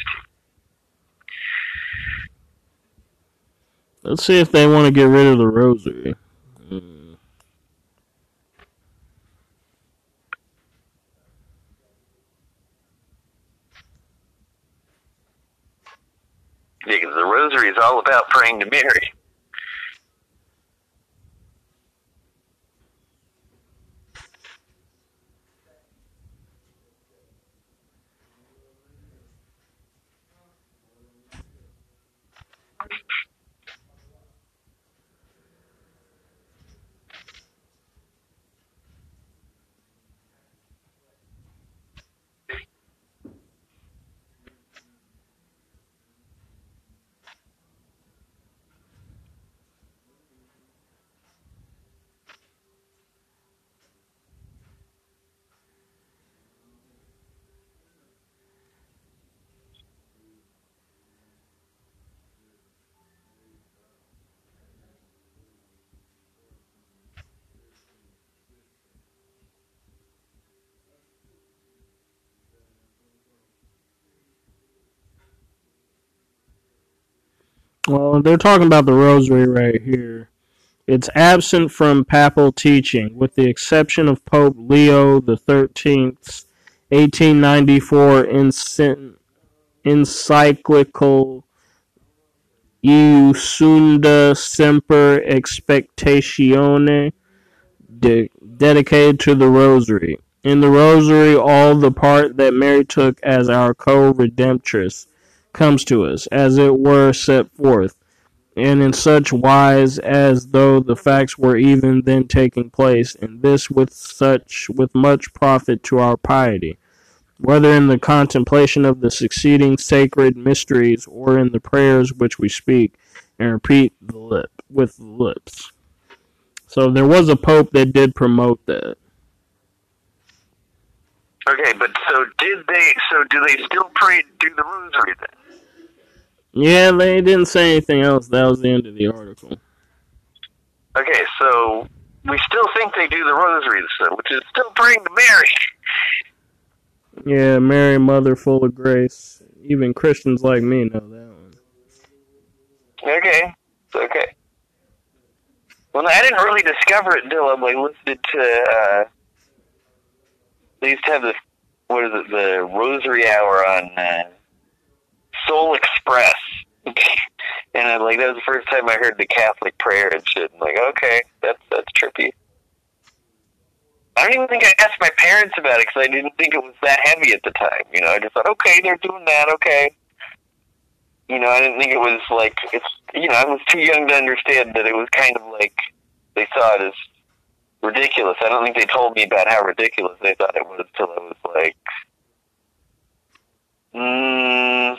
Let's see if they want to get rid of the rosary. Hmm. Yeah, 'cause the rosary is all about praying to Mary. Well, they're talking about the rosary right here. It's absent from papal teaching, with the exception of Pope Leo the Thirteenth's 1894 ency- encyclical Iucunda Semper Expectatione, de- dedicated to the Rosary. In the Rosary, all the part that Mary took as our co-redemptress comes to us, as it were set forth, and in such wise as though the facts were even then taking place, and this with such with much profit to our piety, whether in the contemplation of the succeeding sacred mysteries or in the prayers which we speak and repeat the lip with the lips. So there was a pope that did promote that. Okay, but so did they? So do they still pray? Do the rosary then? Yeah, they didn't say anything else. That was the end of the article. Okay, so we still think they do the rosary, so, which is still praying to Mary. Yeah, Mary, Mother full of grace. Even Christians like me know that one. Okay, okay. Well, I didn't really discover it until I like listened to. Uh, they used to have this. What is it? The Rosary Hour on uh, Soul Express. and I like that was the first time I heard the Catholic prayer and shit. I'm like, okay, that's that's trippy. I don't even think I asked my parents about it because I didn't think it was that heavy at the time. You know, I just thought, okay, they're doing that, okay. You know, I didn't think it was like it's. You know, I was too young to understand that it was kind of like they saw it as ridiculous. I don't think they told me about how ridiculous they thought it was until I was like, mm,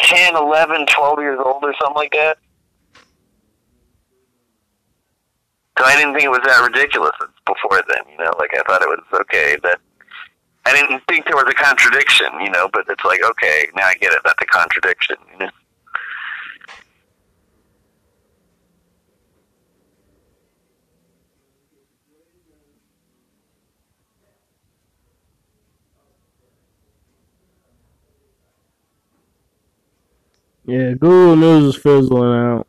10, 11, 12 years old or something like that. So I didn't think it was that ridiculous before then, you know, like I thought it was okay that I didn't think there was a contradiction, you know, but it's like, okay, now I get it, that's a contradiction, you know. Yeah, Google News is fizzling out.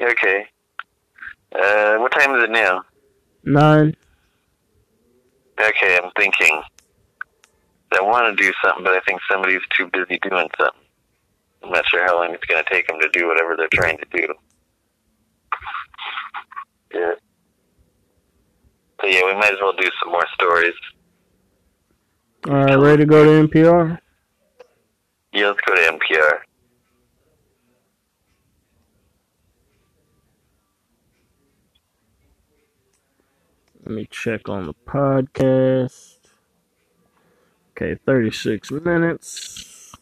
Okay. Uh, what time is it now? Nine. Okay, I'm thinking. I want to do something, but I think somebody's too busy doing something. I'm not sure how long it's going to take them to do whatever they're trying to do. Yeah. So yeah, we might as well do some more stories. All right, ready to go to NPR? Yeah, let's go to NPR. Let me check on the podcast. Okay, 36 minutes.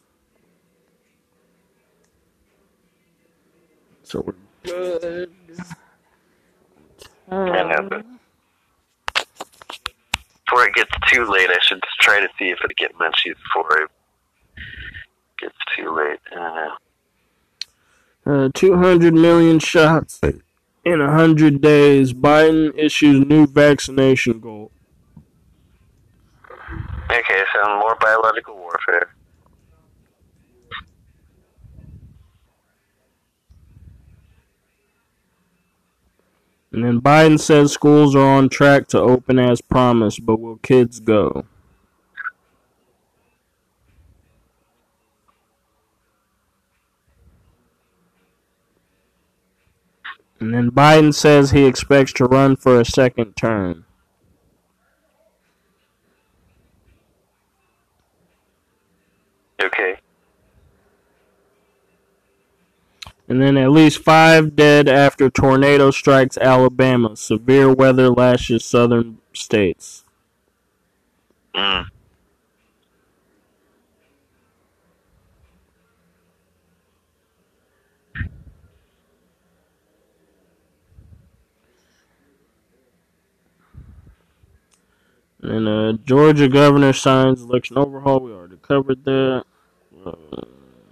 So we're good. but- Before it gets too late, I should try to see if it get munchies before it gets too late. I don't know. Uh, 200 million shots in 100 days. Biden issues new vaccination goal. Okay, so more biological warfare. And then Biden says schools are on track to open as promised, but will kids go? And then Biden says he expects to run for a second term. Okay. And then at least five dead after tornado strikes Alabama. Severe weather lashes southern states. Mm. And uh, Georgia governor signs election overhaul. We already covered that. Uh,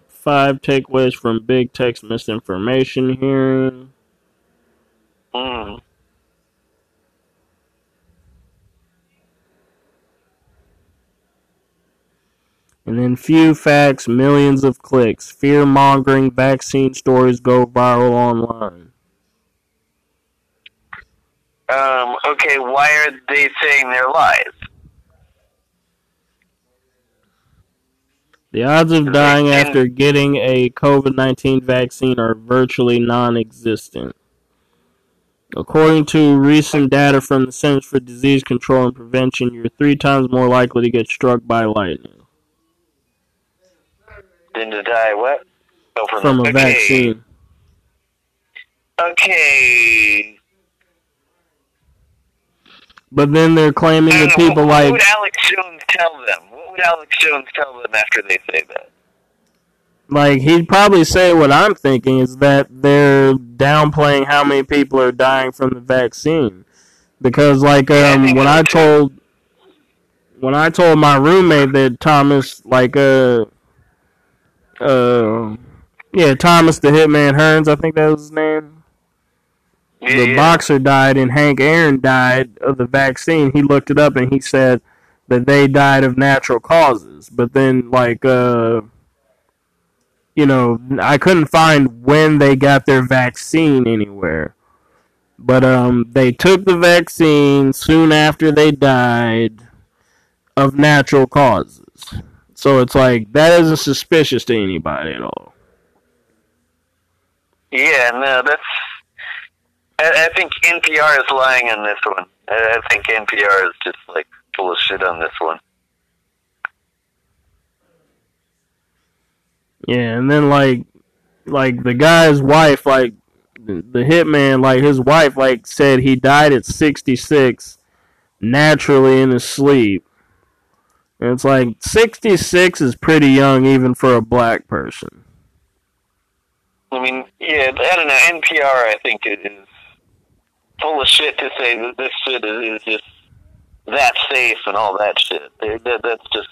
five takeaways from big tech's misinformation hearing. Mm. And then few facts, millions of clicks. Fear mongering vaccine stories go viral online. Um, okay, why are they saying they're lies? The odds of dying And- after getting a COVID 19 vaccine are virtually non existent. According to recent data from the Centers for Disease Control and Prevention, you're three times more likely to get struck by lightning Then to die what? Oh, from, from a okay. vaccine. Okay. But then they're claiming that people what, like What would Alex Jones tell them? What would Alex Jones tell them after they say that? like he'd probably say what I'm thinking is that they're downplaying how many people are dying from the vaccine. Because like um when I told when I told my roommate that Thomas like uh uh yeah, Thomas the Hitman Hearns, I think that was his name. Yeah, the yeah. boxer died and Hank Aaron died of the vaccine. He looked it up and he said that they died of natural causes. But then like uh you know, I couldn't find when they got their vaccine anywhere. But um they took the vaccine soon after they died of natural causes. So it's like that isn't suspicious to anybody at all. Yeah, no, that's. I, I think NPR is lying on this one. I, I think NPR is just like full of shit on this one. Yeah, and then like like the guy's wife, like the, the hitman, like his wife, like said he died at sixty six naturally in his sleep. And it's like 66 is pretty young even for a black person. I mean, yeah, I don't know. NPR, I think, it is full of shit to say that this shit is, is just that safe and all that shit. They, that, that's just.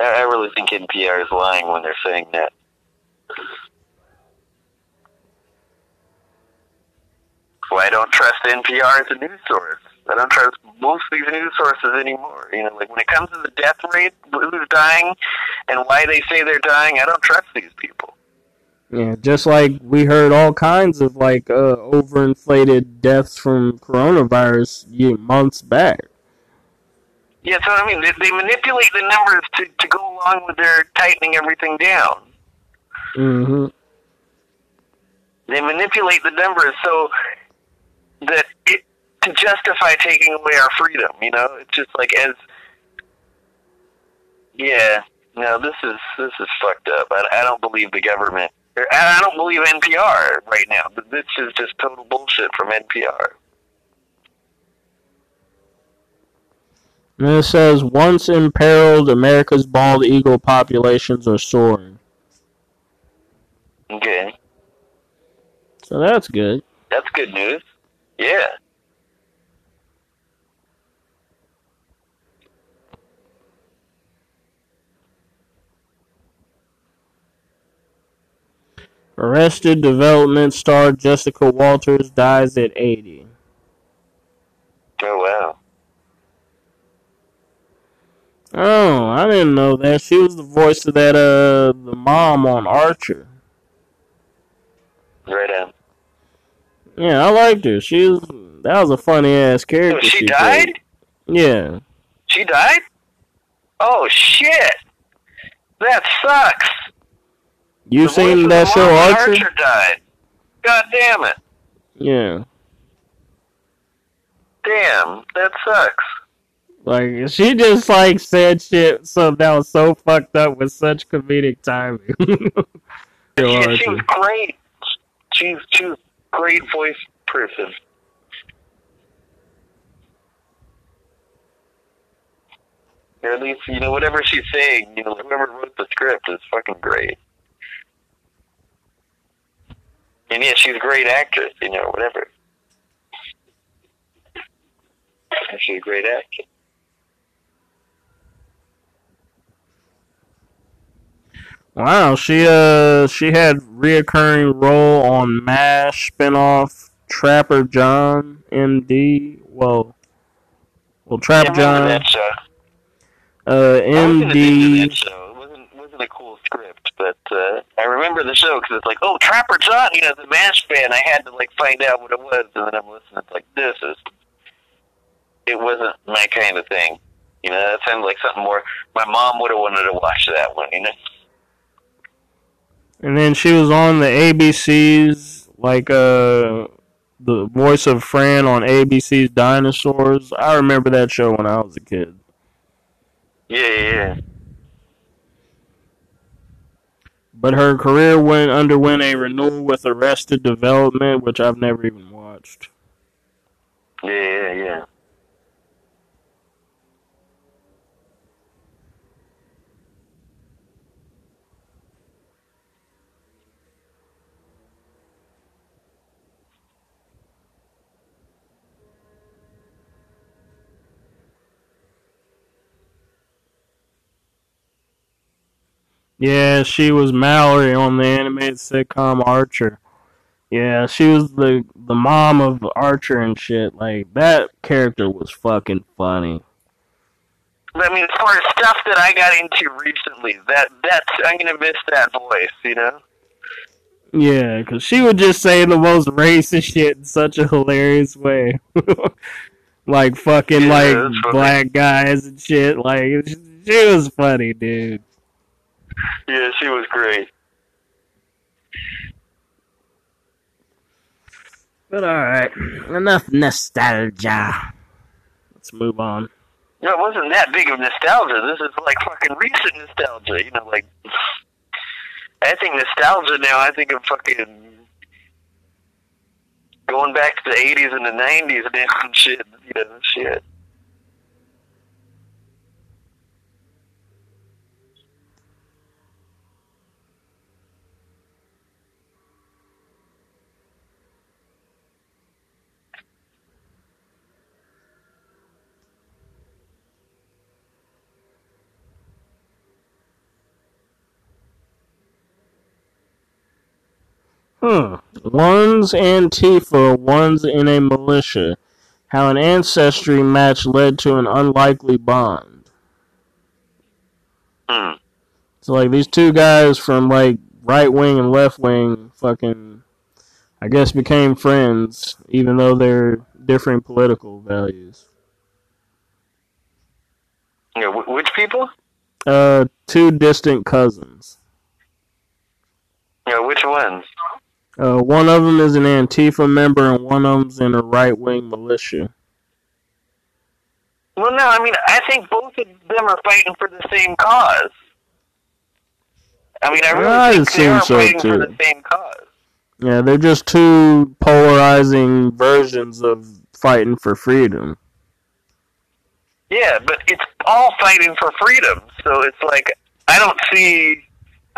I really think NPR is lying when they're saying that. Well, I don't trust NPR as a news source. I don't trust most of these news sources anymore. You know, like when it comes to the death rate, who's dying, and why they say they're dying, I don't trust these people. Yeah, just like we heard all kinds of like uh, overinflated deaths from coronavirus months back. Yeah, so I mean, they, they manipulate the numbers to, to go along with their tightening everything down. hmm They manipulate the numbers so that it to justify taking away our freedom. You know, it's just like as yeah. No, this is this is fucked up. I, I don't believe the government. I I don't believe NPR right now. But This is just total bullshit from NPR. And it says once imperiled, America's bald eagle populations are soaring. Okay, So that's good. that's good news. Yeah. Arrested Development star Jessica Walters dies at 80. Oh wow. Oh, I didn't know that. She was the voice of that uh the mom on Archer. Right on. Yeah, I liked her. She was that was a funny ass Oh, character. she played. died. Yeah. She died? Oh shit! That sucks. You The seen that show Archer? Archer died. God damn it! Yeah. Damn, that sucks. Like she just like said shit so that was so fucked up with such comedic timing. Yeah, she was great. She's she was a great voice person. Or at least, you know, whatever she's saying, you know, whoever wrote the script is fucking great. And yeah, she's a great actress, you know, whatever. She's a great actress. Wow, she uh she had reoccurring role on MASH spinoff Trapper John MD. Well, well Trapper Yeah, John that show. uh MD. that show. It wasn't wasn't a cool script, but uh, I remember the show because it's like, oh, Trapper John, you know, the MASH fan. I had to like find out what it was, and then I'm listening. It's like this is. It wasn't my kind of thing. You know, that sounds like something more. My mom would have wanted to watch that one. You know. And then she was on the ABC's like uh the voice of Fran on ABC's Dinosaurs. I remember that show when I was a kid. Yeah, yeah, yeah. But her career went underwent a renewal with Arrested Development, which I've never even watched. Yeah, yeah, yeah. Yeah, she was Mallory on the animated sitcom Archer. Yeah, she was the the mom of Archer and shit. Like that character was fucking funny. I mean, as far as stuff that I got into recently, that that's I'm gonna miss that voice. You know. Yeah, because she would just say the most racist shit in such a hilarious way. like fucking Yeah, like funny. black guys and shit. Like she was funny, dude. Yeah, she was great. But alright, enough nostalgia. Let's move on. No, it wasn't that big of nostalgia. This is like fucking recent nostalgia. You know, like I think nostalgia now. I think of fucking going back to the '80s and the '90s and shit. You know, shit. Hmm. One's Antifa, one's in a militia. How an ancestry match led to an unlikely bond. Hmm. So like these two guys from like right wing and left wing fucking I guess became friends even though they're different political values. Yeah, which people? Uh two distant cousins. Yeah, which ones? Uh one of them is an Antifa member and one of them's in a right wing militia. Well, no, I mean, I think both of them are fighting for the same cause. I mean, I really I think they are so, fighting for the same cause. Yeah, they're just two polarizing versions of fighting for freedom. Yeah, but it's all fighting for freedom. So it's like I don't see.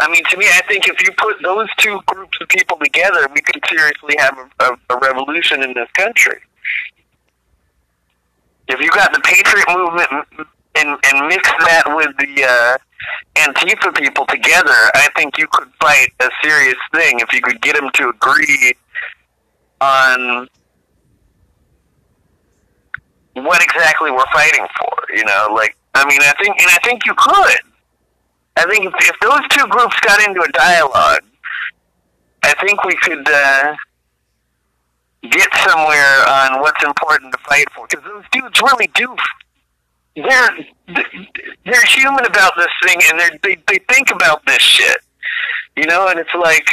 I mean, to me, I think if you put those two groups of people together, we could seriously have a, a, a revolution in this country. If you got the patriot movement and and mix that with the uh, Antifa people together, I think you could fight a serious thing if you could get them to agree on what exactly we're fighting for. You know, like I mean, I think, and I think you could. I think if, if those two groups got into a dialogue, I think we could uh, get somewhere on what's important to fight for. Because those dudes really do. They're they're human about this thing, and they they they think about this shit. You know, and it's like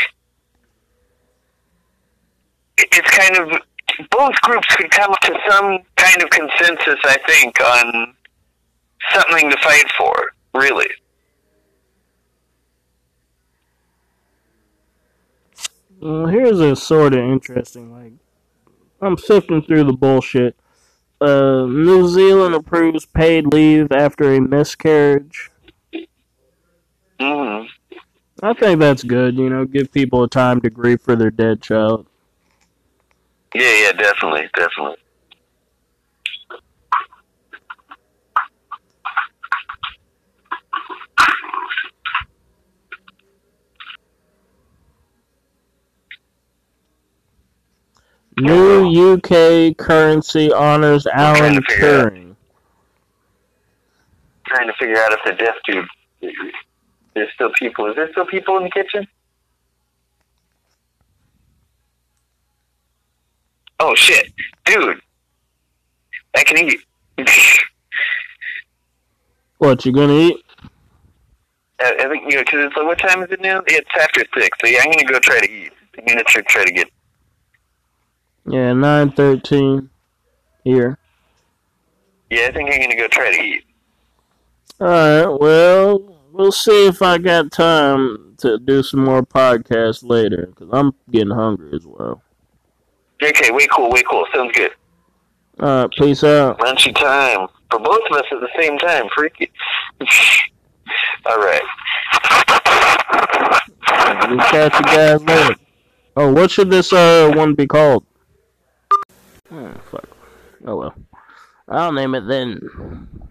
it's kind of both groups could come to some kind of consensus, I think, on something to fight for. Really. Well, here's a sort of interesting. Like, I'm sifting through the bullshit. Uh, New Zealand approves paid leave after a miscarriage. hmm I think that's good. You know, give people a time to grieve for their dead child. Yeah, yeah, definitely, definitely. New UK currency honors Alan out. Turing. Trying to figure out if the deaf dude. There's still people. Is there still people in the kitchen? Oh shit, dude! I can eat. What you gonna eat? I I think you know because it's like what time is it now? It's after six. So yeah, I'm gonna go try to eat. I'm gonna try, try to get. Yeah, nine thirteen here. Yeah, I think I'm gonna go try to eat. All right. Well, we'll see if I got time to do some more podcasts later because I'm getting hungry as well. Okay, way cool, way cool. Sounds good. All right. Peace out. Lunchy time for both of us at the same time. Freaky. All right. We'll catch you guys later. Oh, what should this uh one be called? Oh, fuck. Oh well. I'll name it then.